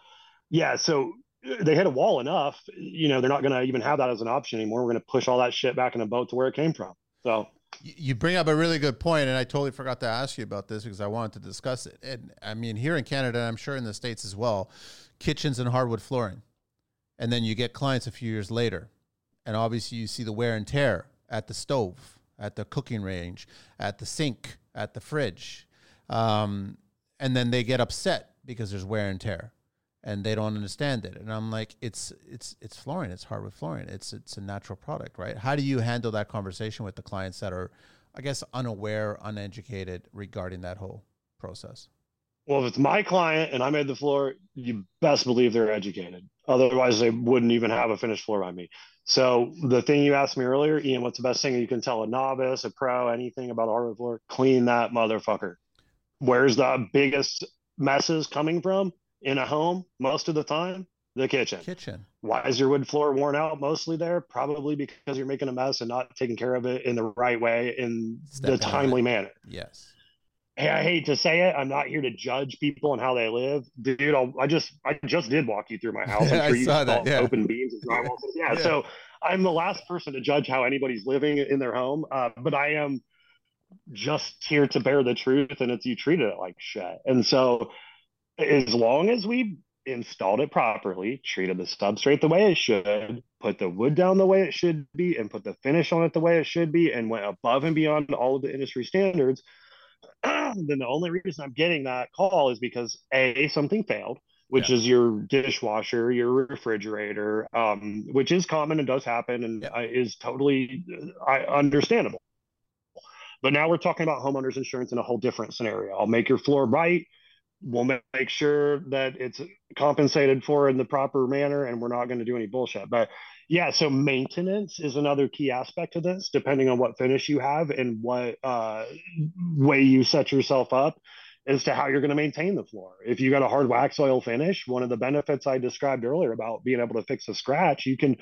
yeah, so they hit a wall enough, you know, they're not going to even have that as an option anymore. We're going to push all that shit back in a boat to where it came from. So you bring up a really good point, and I totally forgot to ask you about this because I wanted to discuss it. And I mean, here in Canada, I'm sure in the states as well, kitchens and hardwood flooring, and then you get clients a few years later, and obviously you see the wear and tear at the stove, at the cooking range, at the sink, at the fridge, um, and then they get upset because there's wear and tear and they don't understand it. And I'm like, it's it's it's flooring, it's hardwood flooring, it's it's a natural product, right? How do you handle that conversation with the clients that are, I guess, unaware, uneducated regarding that whole process? Well, if it's my client and I made the floor, you best believe they're educated. Otherwise, they wouldn't even have a finished floor by me. So the thing you asked me earlier, Ian, what's the best thing you can tell a novice, a pro, anything about a hardwood floor? Clean that motherfucker. Where's the biggest messes coming from? In a home most of the time the kitchen. Kitchen. Why is your wood floor worn out mostly there probably because you're making a mess and not taking care of it in the right way in Step the timely manner. Yes. Hey i hate to say it i'm not here to judge people and how they live. Dude I'll, i just i just did walk you through my house. I'm sure you saw that yeah. open beams and drywall. Yeah, yeah. so i'm the last person to judge how anybody's living in their home uh, but i am just here to bear the truth and it's you treated it like shit. And so as long as we installed it properly, treated the substrate the way it should, put the wood down the way it should be, and put the finish on it the way it should be, and went above and beyond all of the industry standards, then the only reason I'm getting that call is because A, something failed, which yeah. is your dishwasher, your refrigerator, um, which is common and does happen and yeah. is totally uh, understandable. But now we're talking about homeowners insurance in a whole different scenario. I'll make your floor right we'll make sure that it's compensated for in the proper manner and we're not going to do any bullshit. But yeah so maintenance is another key aspect of this depending on what finish you have and what uh, way you set yourself up as to how you're going to maintain the floor. If you got a hard wax oil finish one of the benefits i described earlier about being able to fix a scratch you can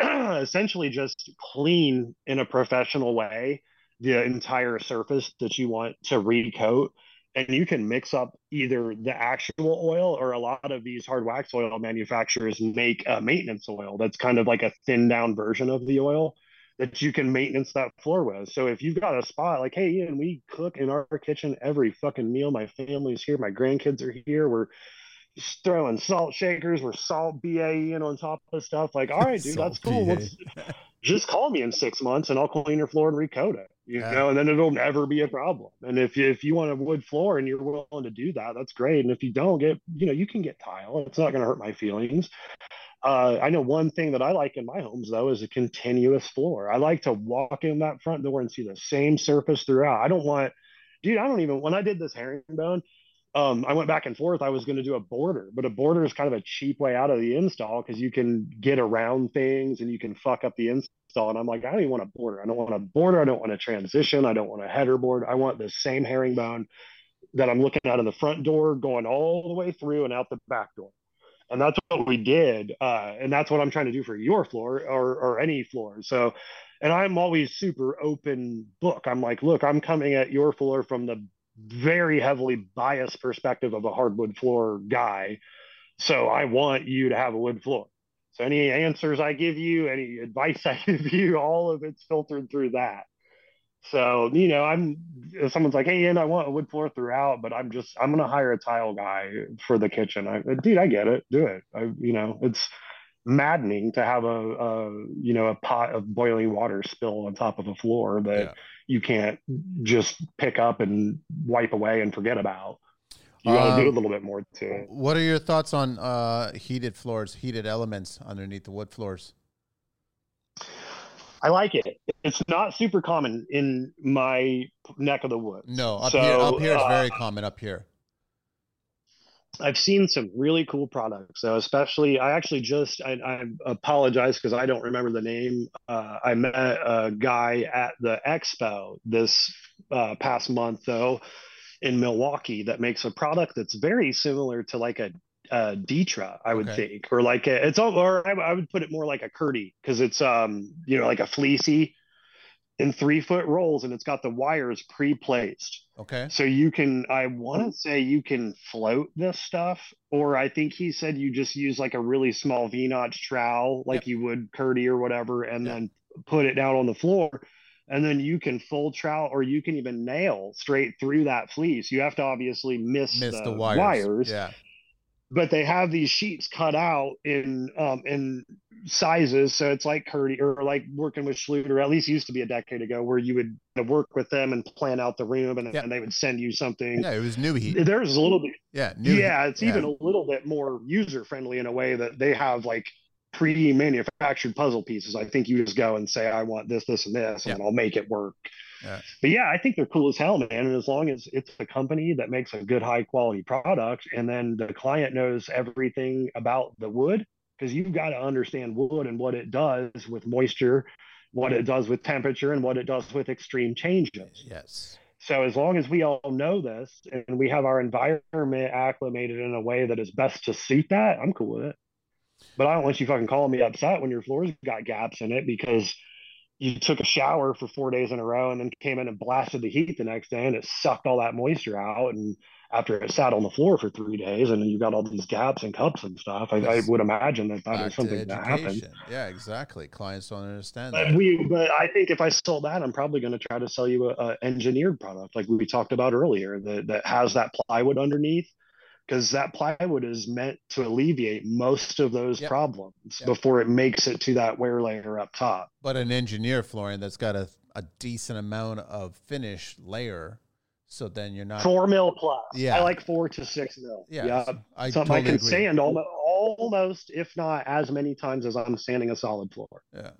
essentially just clean in a professional way the entire surface that you want to recoat and you can mix up either the actual oil or a lot of these hard wax oil manufacturers make a maintenance oil that's kind of like a thin down version of the oil that you can maintenance that floor with. So if you've got a spot like, hey, Ian, we cook in our kitchen every fucking meal. My family's here, my grandkids are here. We're throwing salt shakers we're salt BAE in on top of stuff. Like, all right, dude, that's cool. just call me in six months and I'll clean your floor and recoat it. You yeah. know, and then it'll never be a problem. And if you, if you want a wood floor and you're willing to do that, that's great. And if you don't get, you know, you can get tile. It's not going to hurt my feelings. Uh, I know one thing that I like in my homes though is a continuous floor. I like to walk in that front door and see the same surface throughout. I don't want, dude. I don't even when I did this herringbone, um, I went back and forth. I was going to do a border, but a border is kind of a cheap way out of the install because you can get around things and you can fuck up the install. And I'm like, I don't even want a border. I don't want a border. I don't want a transition. I don't want a header board. I want the same herringbone that I'm looking at in the front door, going all the way through and out the back door and that's what we did uh, and that's what i'm trying to do for your floor or, or any floor so and i'm always super open book i'm like look i'm coming at your floor from the very heavily biased perspective of a hardwood floor guy so i want you to have a wood floor so any answers i give you any advice i give you all of it's filtered through that so, you know, I'm if someone's like, hey, and I want a wood floor throughout, but I'm just I'm gonna hire a tile guy for the kitchen. I dude, I get it, do it. I you know, it's maddening to have a, a you know a pot of boiling water spill on top of a floor that yeah. You can't just pick up and wipe away and forget about. You gotta um, do a little bit more to it. What are your thoughts on uh, heated floors, heated elements underneath the wood floors? I like it. It's not super common in my neck of the woods. No, up so, here, up here is uh, very common. Up here, I've seen some really cool products. So especially, I actually just I, I apologize because I don't remember the name. Uh, I met a guy at the expo this uh, past month though in Milwaukee that makes a product that's very similar to like a uh Ditra, I would okay. think, or like a, it's all, or I, I, would put it more like a Kerdi because it's um you know like a fleecy in three foot rolls and it's got the wires pre-placed. Okay. So you can, I want to oh. say you can float this stuff, or I think he said you just use like a really small V notch trowel, like yep. you would Kerdi or whatever, and yep. then put it down on the floor. And then you can full trowel, or you can even nail straight through that fleece. You have to obviously miss, miss the, the wires. wires. Yeah but they have these sheets cut out in um, in sizes. So it's like Kerdi or like working with Schluter, at least used to be a decade ago, where you would work with them and plan out the room and, and they would send you something. Yeah, it was NuHeat. There's a little bit. Yeah. yeah. It's yeah. even a little bit more user friendly in a way that they have like pre manufactured puzzle pieces. I think you just go and say, I want this, this, and this, yeah. and I'll make it work. Yeah. But yeah, I think they're cool as hell, man. And as long as it's a company that makes a good, high quality product, and then the client knows everything about the wood, because you've got to understand wood and what it does with moisture, what it does with temperature, and what it does with extreme changes. Yes. So as long as we all know this and we have our environment acclimated in a way that is best to suit that, I'm cool with it. But I don't want you fucking calling me upset when your floor's got gaps in it because you took a shower for four days in a row and then came in and blasted the heat the next day and it sucked all that moisture out and after it sat on the floor for three days and you got all these gaps and cups and stuff i, I would imagine that that is something that happened. yeah exactly. Clients don't understand but that. we but i think if i sold that i'm probably going to try to sell you a, a engineered product like we talked about earlier that, that has that plywood underneath because that plywood is meant to alleviate most of those yep. problems yep. before it makes it to that wear layer up top. But an engineer flooring that's got a, a decent amount of finish layer. So then you're not four mil plus. Yeah, I like four to six mil. Yeah, yeah. I something totally I can agree. stand almost, almost, if not as many times as I'm standing a solid floor. Yeah,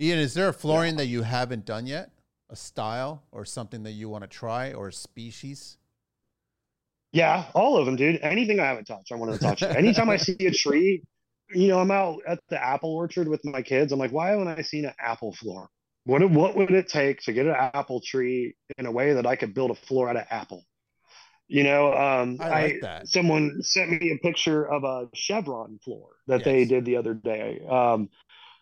Ian, is there a flooring yeah. that you haven't done yet? A style or something that you want to try or a species? Yeah, all of them, dude. Anything I haven't touched, I want to touch. Anytime I see a tree, you know, I'm out at the apple orchard with my kids. I'm like, why haven't I seen an apple floor? What what would it take to get an apple tree in a way that I could build a floor out of apple? You know, um, I, like I that. someone sent me a picture of a chevron floor that yes. they did the other day. Um,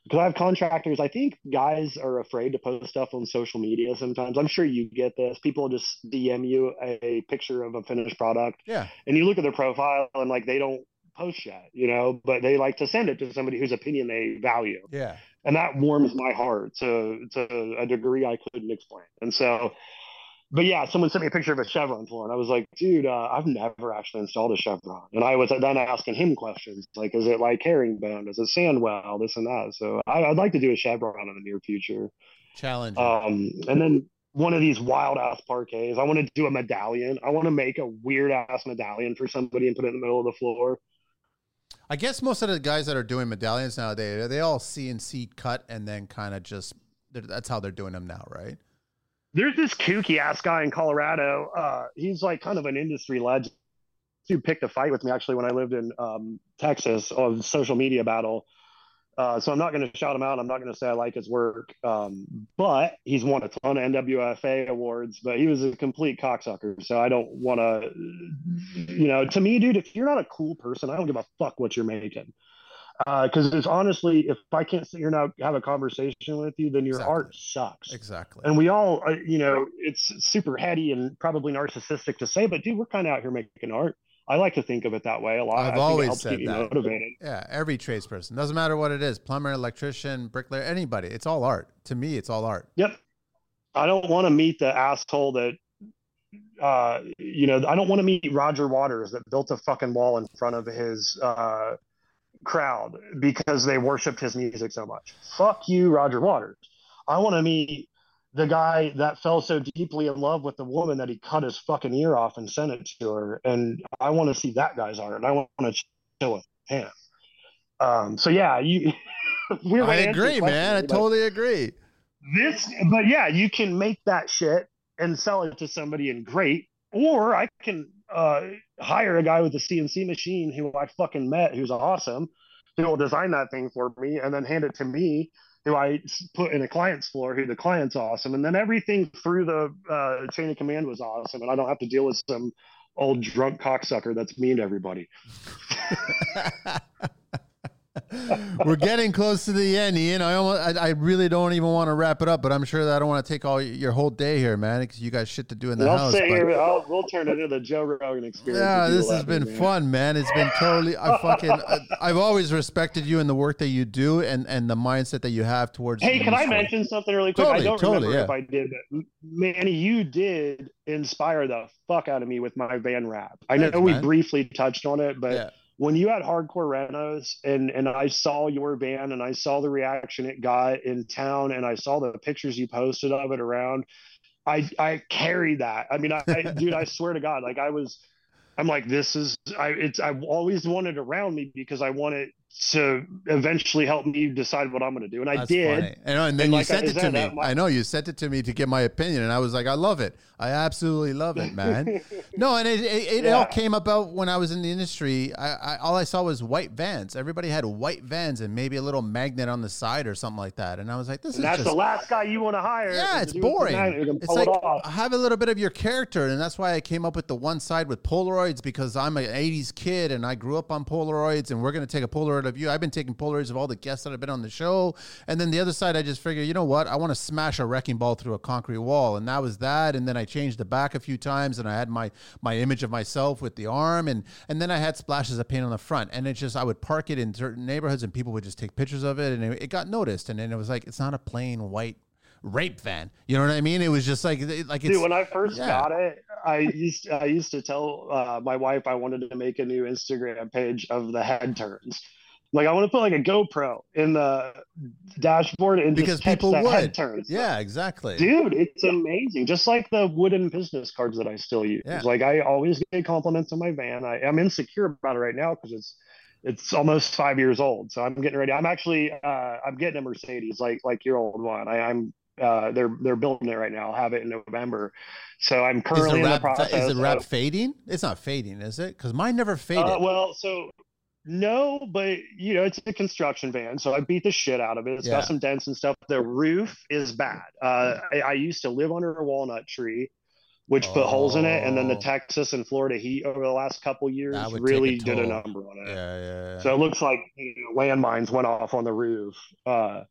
because I have contractors. I think guys are afraid to post stuff on social media sometimes. I'm sure you get this. People just DM you a picture of a finished product. Yeah. And you look at their profile and like they don't post yet, you know, but they like to send it to somebody whose opinion they value. Yeah. And that warms my heart to to a degree I couldn't explain. And so but yeah, someone sent me a picture of a Chevron floor, and I was like, dude, uh, I've never actually installed a Chevron. And I was then asking him questions like, is it like herringbone? Is it sandwell? This and that. So I, would like to do a Chevron in the near future. Challenge. Um, and then one of these wild ass parquets. I want to do a medallion. I want to make a weird ass medallion for somebody and put it in the middle of the floor. I guess most of the guys that are doing medallions nowadays, they all CNC cut and then kind of just that's how they're doing them now, right? There's this kooky ass guy in Colorado. Uh, he's like kind of an industry legend. He picked a fight with me actually when I lived in um, Texas on social media battle. Uh, so I'm not going to shout him out. I'm not going to say I like his work. Um, but he's won a ton of NWFA awards, but he was a complete cocksucker. So I don't want to, you know, to me, dude, if you're not a cool person, I don't give a fuck what you're making because uh, it's honestly, if I can't sit here now have a conversation with you, then your exactly. art sucks. Exactly. And we all, uh, you know, it's super heady and probably narcissistic to say, but dude, we're kind of out here making art. I like to think of it that way a lot. I've always said that. Motivated. Yeah, every tradesperson doesn't matter what it is, plumber, electrician, bricklayer, anybody. It's all art. To me, it's all art. Yep. I don't want to meet the asshole that uh, you know, I don't want to meet Roger Waters that built a fucking wall in front of his uh, crowd because they worshipped his music so much. Fuck you, Roger Waters. I want to meet the guy that fell so deeply in love with the woman that he cut his fucking ear off and sent it to her. And I want to see that guy's art. And I want to chill with him. Um, so yeah, you. I agree, man. I totally agree. This, but yeah, you can make that shit and sell it to somebody and great, or I can uh, hire a guy with a CNC machine who I fucking met, who's awesome, who will design that thing for me and then hand it to me, who I put in a client's floor, who the client's awesome. And then everything through the uh, chain of command was awesome. And I don't have to deal with some old drunk cocksucker that's mean to everybody. We're getting close to the end, Ian. I almost, I, I, really don't even want to wrap it up, but I'm sure that I don't want to take all your whole day here, man, because you got shit to do in the I'll house. Say here, I'll, we'll turn it into the Joe Rogan experience. Yeah, this has been man. fun, man. It's been totally. I fucking. I, I've always respected you and the work that you do, and and the mindset that you have towards. Hey, can I mention something really quick? Totally, I don't totally, remember yeah. if I did, but Manny, you did inspire the fuck out of me with my van wrap. I know we man. briefly touched on it, but. Yeah when you had hardcore renos and and I saw your band and I saw the reaction it got in town and I saw the pictures you posted of it around, I I carried that. I mean, I, I dude, I swear to God, like I was, I'm like, this is I it's I've always wanted around me because I wanted to eventually help me decide what I'm going to do. And I That's did. Funny. And, and then and you like sent I, it to me. My- I know you sent it to me to get my opinion. And I was like, I love it. I absolutely love it, man. no, and it, it, it yeah. all came about when I was in the industry. I, I, all I saw was white vans. Everybody had white vans and maybe a little magnet on the side or something like that. And I was like, this and is that's just, the last guy you want to hire. Yeah, it's boring. It's like it have a little bit of your character, and that's why I came up with the one side with Polaroids because I'm an '80s kid and I grew up on Polaroids, and we're gonna take a Polaroid of you. I've been taking Polaroids of all the guests that have been on the show, and then the other side, I just figured, you know what? I want to smash a wrecking ball through a concrete wall, and that was that. And then I changed the back a few times, and I had my my image of myself with the arm, and and then I had splashes of paint on the front, and it just I would park it in certain neighborhoods, and people would just take pictures of it, and it, it got noticed, and then it was like it's not a plain white rape van. You know what I mean? It was just like like Dude, when I first yeah. got it, I used I used to tell uh, my wife I wanted to make a new Instagram page of the head turns. Like I want to put like a GoPro in the dashboard and because people would turns. Yeah, exactly. Dude, it's amazing. Just like the wooden business cards that I still use. Yeah. Like I always get compliments on my van. I, I'm insecure about it right now because it's it's almost five years old. So I'm getting ready. I'm actually uh, I'm getting a Mercedes like like your old one. I, I'm uh, they're they're building it right now. I'll have it in November. So I'm currently in the process. Is the wrap of, fading? It's not fading, is it? Because mine never faded. Uh, well, so no, but you know, it's a construction van, so I beat the shit out of it. It's yeah. got some dents and stuff. The roof is bad. Uh, I, I, used to live under a walnut tree, which oh. put holes in it, and then the oh. Texas and Florida heat over the last couple years really a did a number on it. Yeah, yeah, yeah. So it looks like you know, landmines went off on the roof. Uh,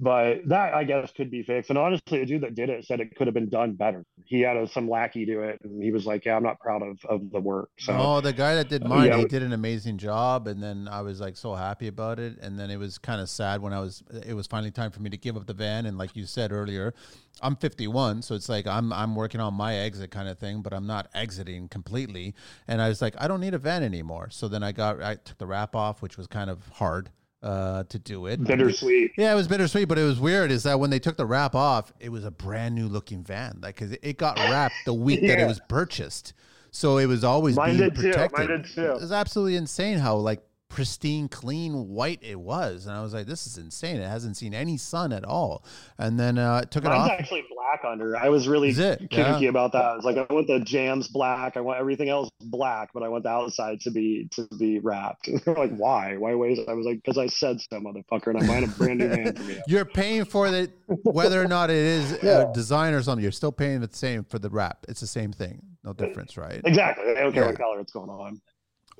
but that I guess could be fixed. And honestly, the dude that did it said it could have been done better. He had a, some lackey do it, and he was like, "Yeah, I'm not proud of, of the work." So, oh, the guy that did uh, mine, yeah. he did an amazing job, and then I was like so happy about it. And then it was kind of sad when I was, it was finally time for me to give up the van. And like you said earlier, I'm 51, so it's like I'm I'm working on my exit kind of thing, but I'm not exiting completely. And I was like, I don't need a van anymore. So then I got I took the wrap off, which was kind of hard uh, to do it. bittersweet. Yeah, it was bittersweet, but it was weird. Is that when they took the wrap off, it was a brand new looking van, like because it got wrapped the week that it was purchased, so it was always Mine being did too. protected. Mine did too. It was absolutely insane how like pristine, clean, white it was, and I was like, this is insane. It hasn't seen any sun at all, and then uh, took it Mine's off. actually black under. I was really it? finicky Yeah. about that. I was like, I want the jams black. I want everything else black, but I want the outside to be to be wrapped. They're like, why? Why waste? I was like, because I said so, motherfucker, and I'm buying a brand new van for me. You're paying for it, whether or not it is Yeah. a design or something. You're still paying the same for the wrap. It's the same thing, no difference, right? Exactly. I don't care Yeah. what color it's going on.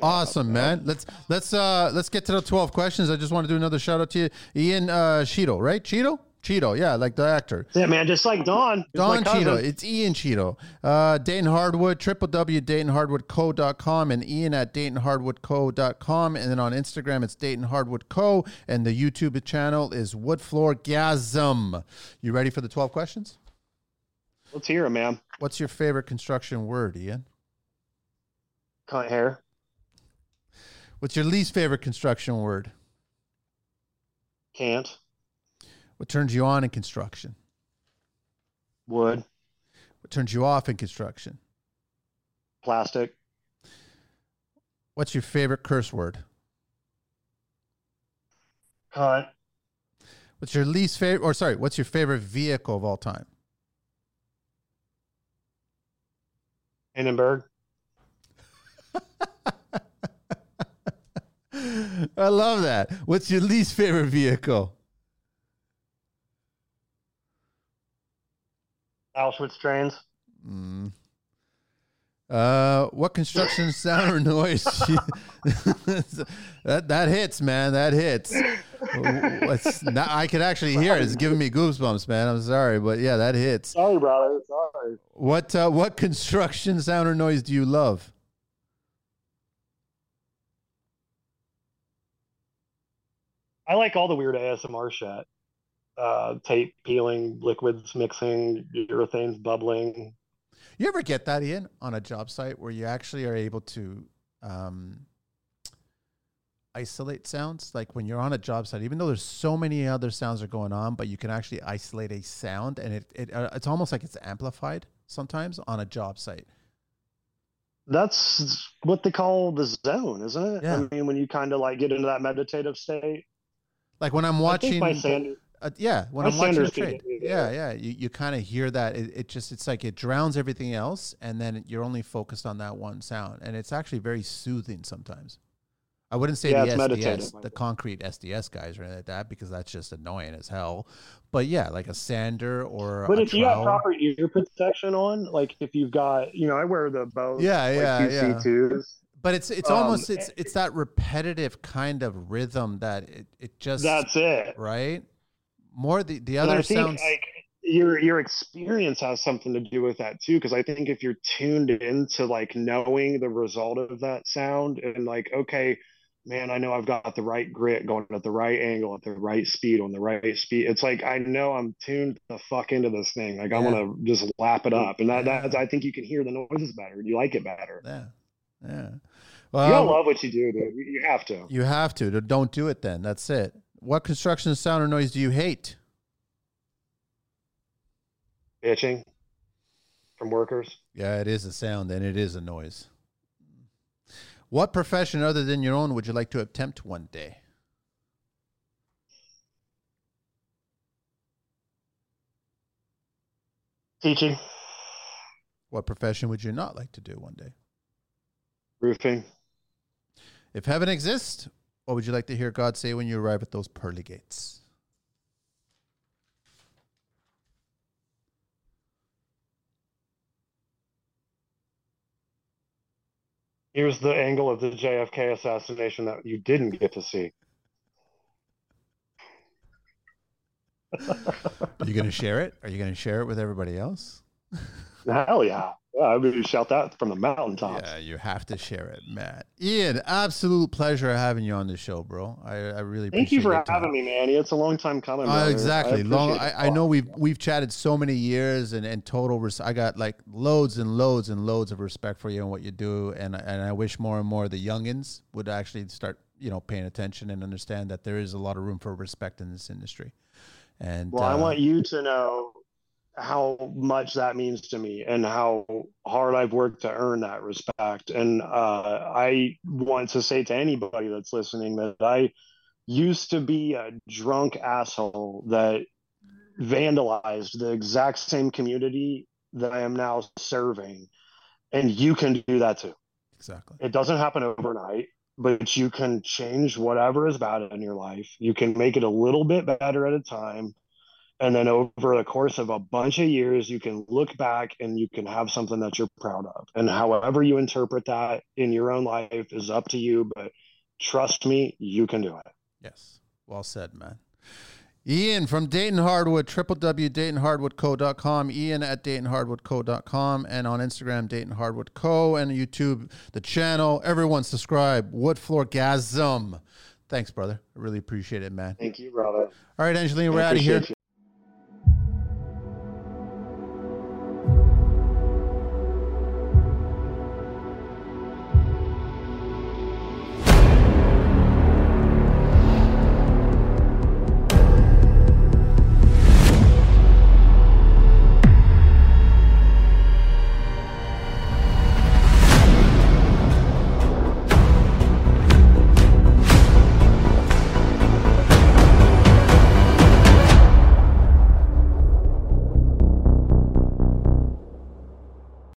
Awesome, man. Let's let's uh let's get to the twelve questions. I just want to do another shout out to you, Ian uh Cheadle, right? Cheadle, Cheadle, yeah, like the actor. Yeah, man, just like Don. Don. Cheadle. It's Ian Cheadle. Uh, Dayton Hardwood, www.daytonhardwoodco.com and Ian at daytonhardwoodco.com. And then on Instagram, it's Dayton Hardwood Co. And the YouTube channel is Woodfloorgasm. You ready for the 12 questions? Let's hear him, man. What's your favorite construction word, Ian? Cunt hair. What's your least favorite construction word? Can't. What turns you on in construction? Wood. What turns you off in construction? Plastic. What's your favorite curse word? Cunt. What's your least favorite, or sorry, what's your favorite vehicle of all time? Hindenburg. I love that. What's your least favorite vehicle? Auschwitz trains. Mm. Uh, what construction sound or noise? that that hits, man. That hits. It's not, I could actually hear it. It's giving me goosebumps, man. I'm sorry, but yeah, that hits. Sorry, brother. Sorry. What uh, what construction sound or noise do you love? I like all the weird ASMR shit. Uh, tape peeling, liquids mixing, urethanes bubbling. You ever get that, in on a job site where you actually are able to um, isolate sounds? Like when you're on a job site, even though there's so many other sounds are going on, but you can actually isolate a sound, and it, it uh, it's almost like it's amplified sometimes on a job site. That's what they call the zone, isn't it? Yeah. I mean, when you kind of like get into that meditative state. Like when I'm watching, my Sanders, uh, yeah, when I'm watching a Sanders could trade, yeah, yeah, you, you kind of hear that. It, it just it's like it drowns everything else, and then you're only focused on that one sound, and it's actually very soothing sometimes. I wouldn't say Yeah, the it's meditative, SDS, the concrete SDS guys or anything like that, because that's just annoying as hell. But yeah, like a sander or but if you have proper ear protection on, like if you've got, you know, I wear the Bose Yeah, like yeah, yeah. QC2s. But it's it's um, almost it's it's that repetitive kind of rhythm that it, it just That's it. right. More the the other sounds. like your your experience has something to do with that too because i think if you're tuned into like knowing the result of that sound and like okay man i know i've got the right grit going at the right angle at the right speed on the right speed it's like i know i'm tuned the fuck into this thing like I want gonna just lap it up and that Yeah. that's i think you can hear the noises better and you like it better yeah, yeah. Um, you Well, gotta love what you do dude you you have to You have to. Don't do it then. That's it. What construction sound or noise do you hate? bitching from workers Yeah, it is a sound and it is a noise. What profession other than your own would you like to attempt one day? teaching What profession would you not like to do one day? roofing If heaven exists, what would you like to hear God say when you arrive at those pearly gates? Here's the angle of the JFK assassination that you didn't get to see. Are you going to share it? Are you going to share it with everybody else? Hell yeah. Yeah, I would shout that from the mountaintops. Yeah, you have to share it, Matt. Ian, absolute pleasure having you on the show, bro. I, I really thank you for having me, man. It's a long time coming. Uh, exactly. I long. I, I, know we've we've chatted so many years, and, and total. Res- I got like loads and loads and loads of respect for you and what you do, and and I wish more and more of the youngins would actually start, you know, paying attention and understand that there is a lot of room for respect in this industry. And well, uh, I want you to know how much that means to me and how hard I've worked to earn that respect. And uh, I want to say to anybody that's listening that I used to be a drunk asshole that vandalized the exact same community that I am now serving. And you can do that too. Exactly. It doesn't happen overnight, but you can change whatever is bad in your life. You can make it a little bit better at a time and then over the course of a bunch of years you can look back and you can have something that you're proud of and however you interpret that in your own life is up to you but trust me you can do it yes well said man Ian from Dayton Hardwood, www.daytonhardwoodco.com, Ian at daytonhardwoodco.com, and on Instagram, Dayton Hardwood Co., and YouTube, the channel. Everyone subscribe. WoodFloorgasm. Thanks, brother. I really appreciate it, man. Thank you, brother. All right, Angelina, we're out of here. You.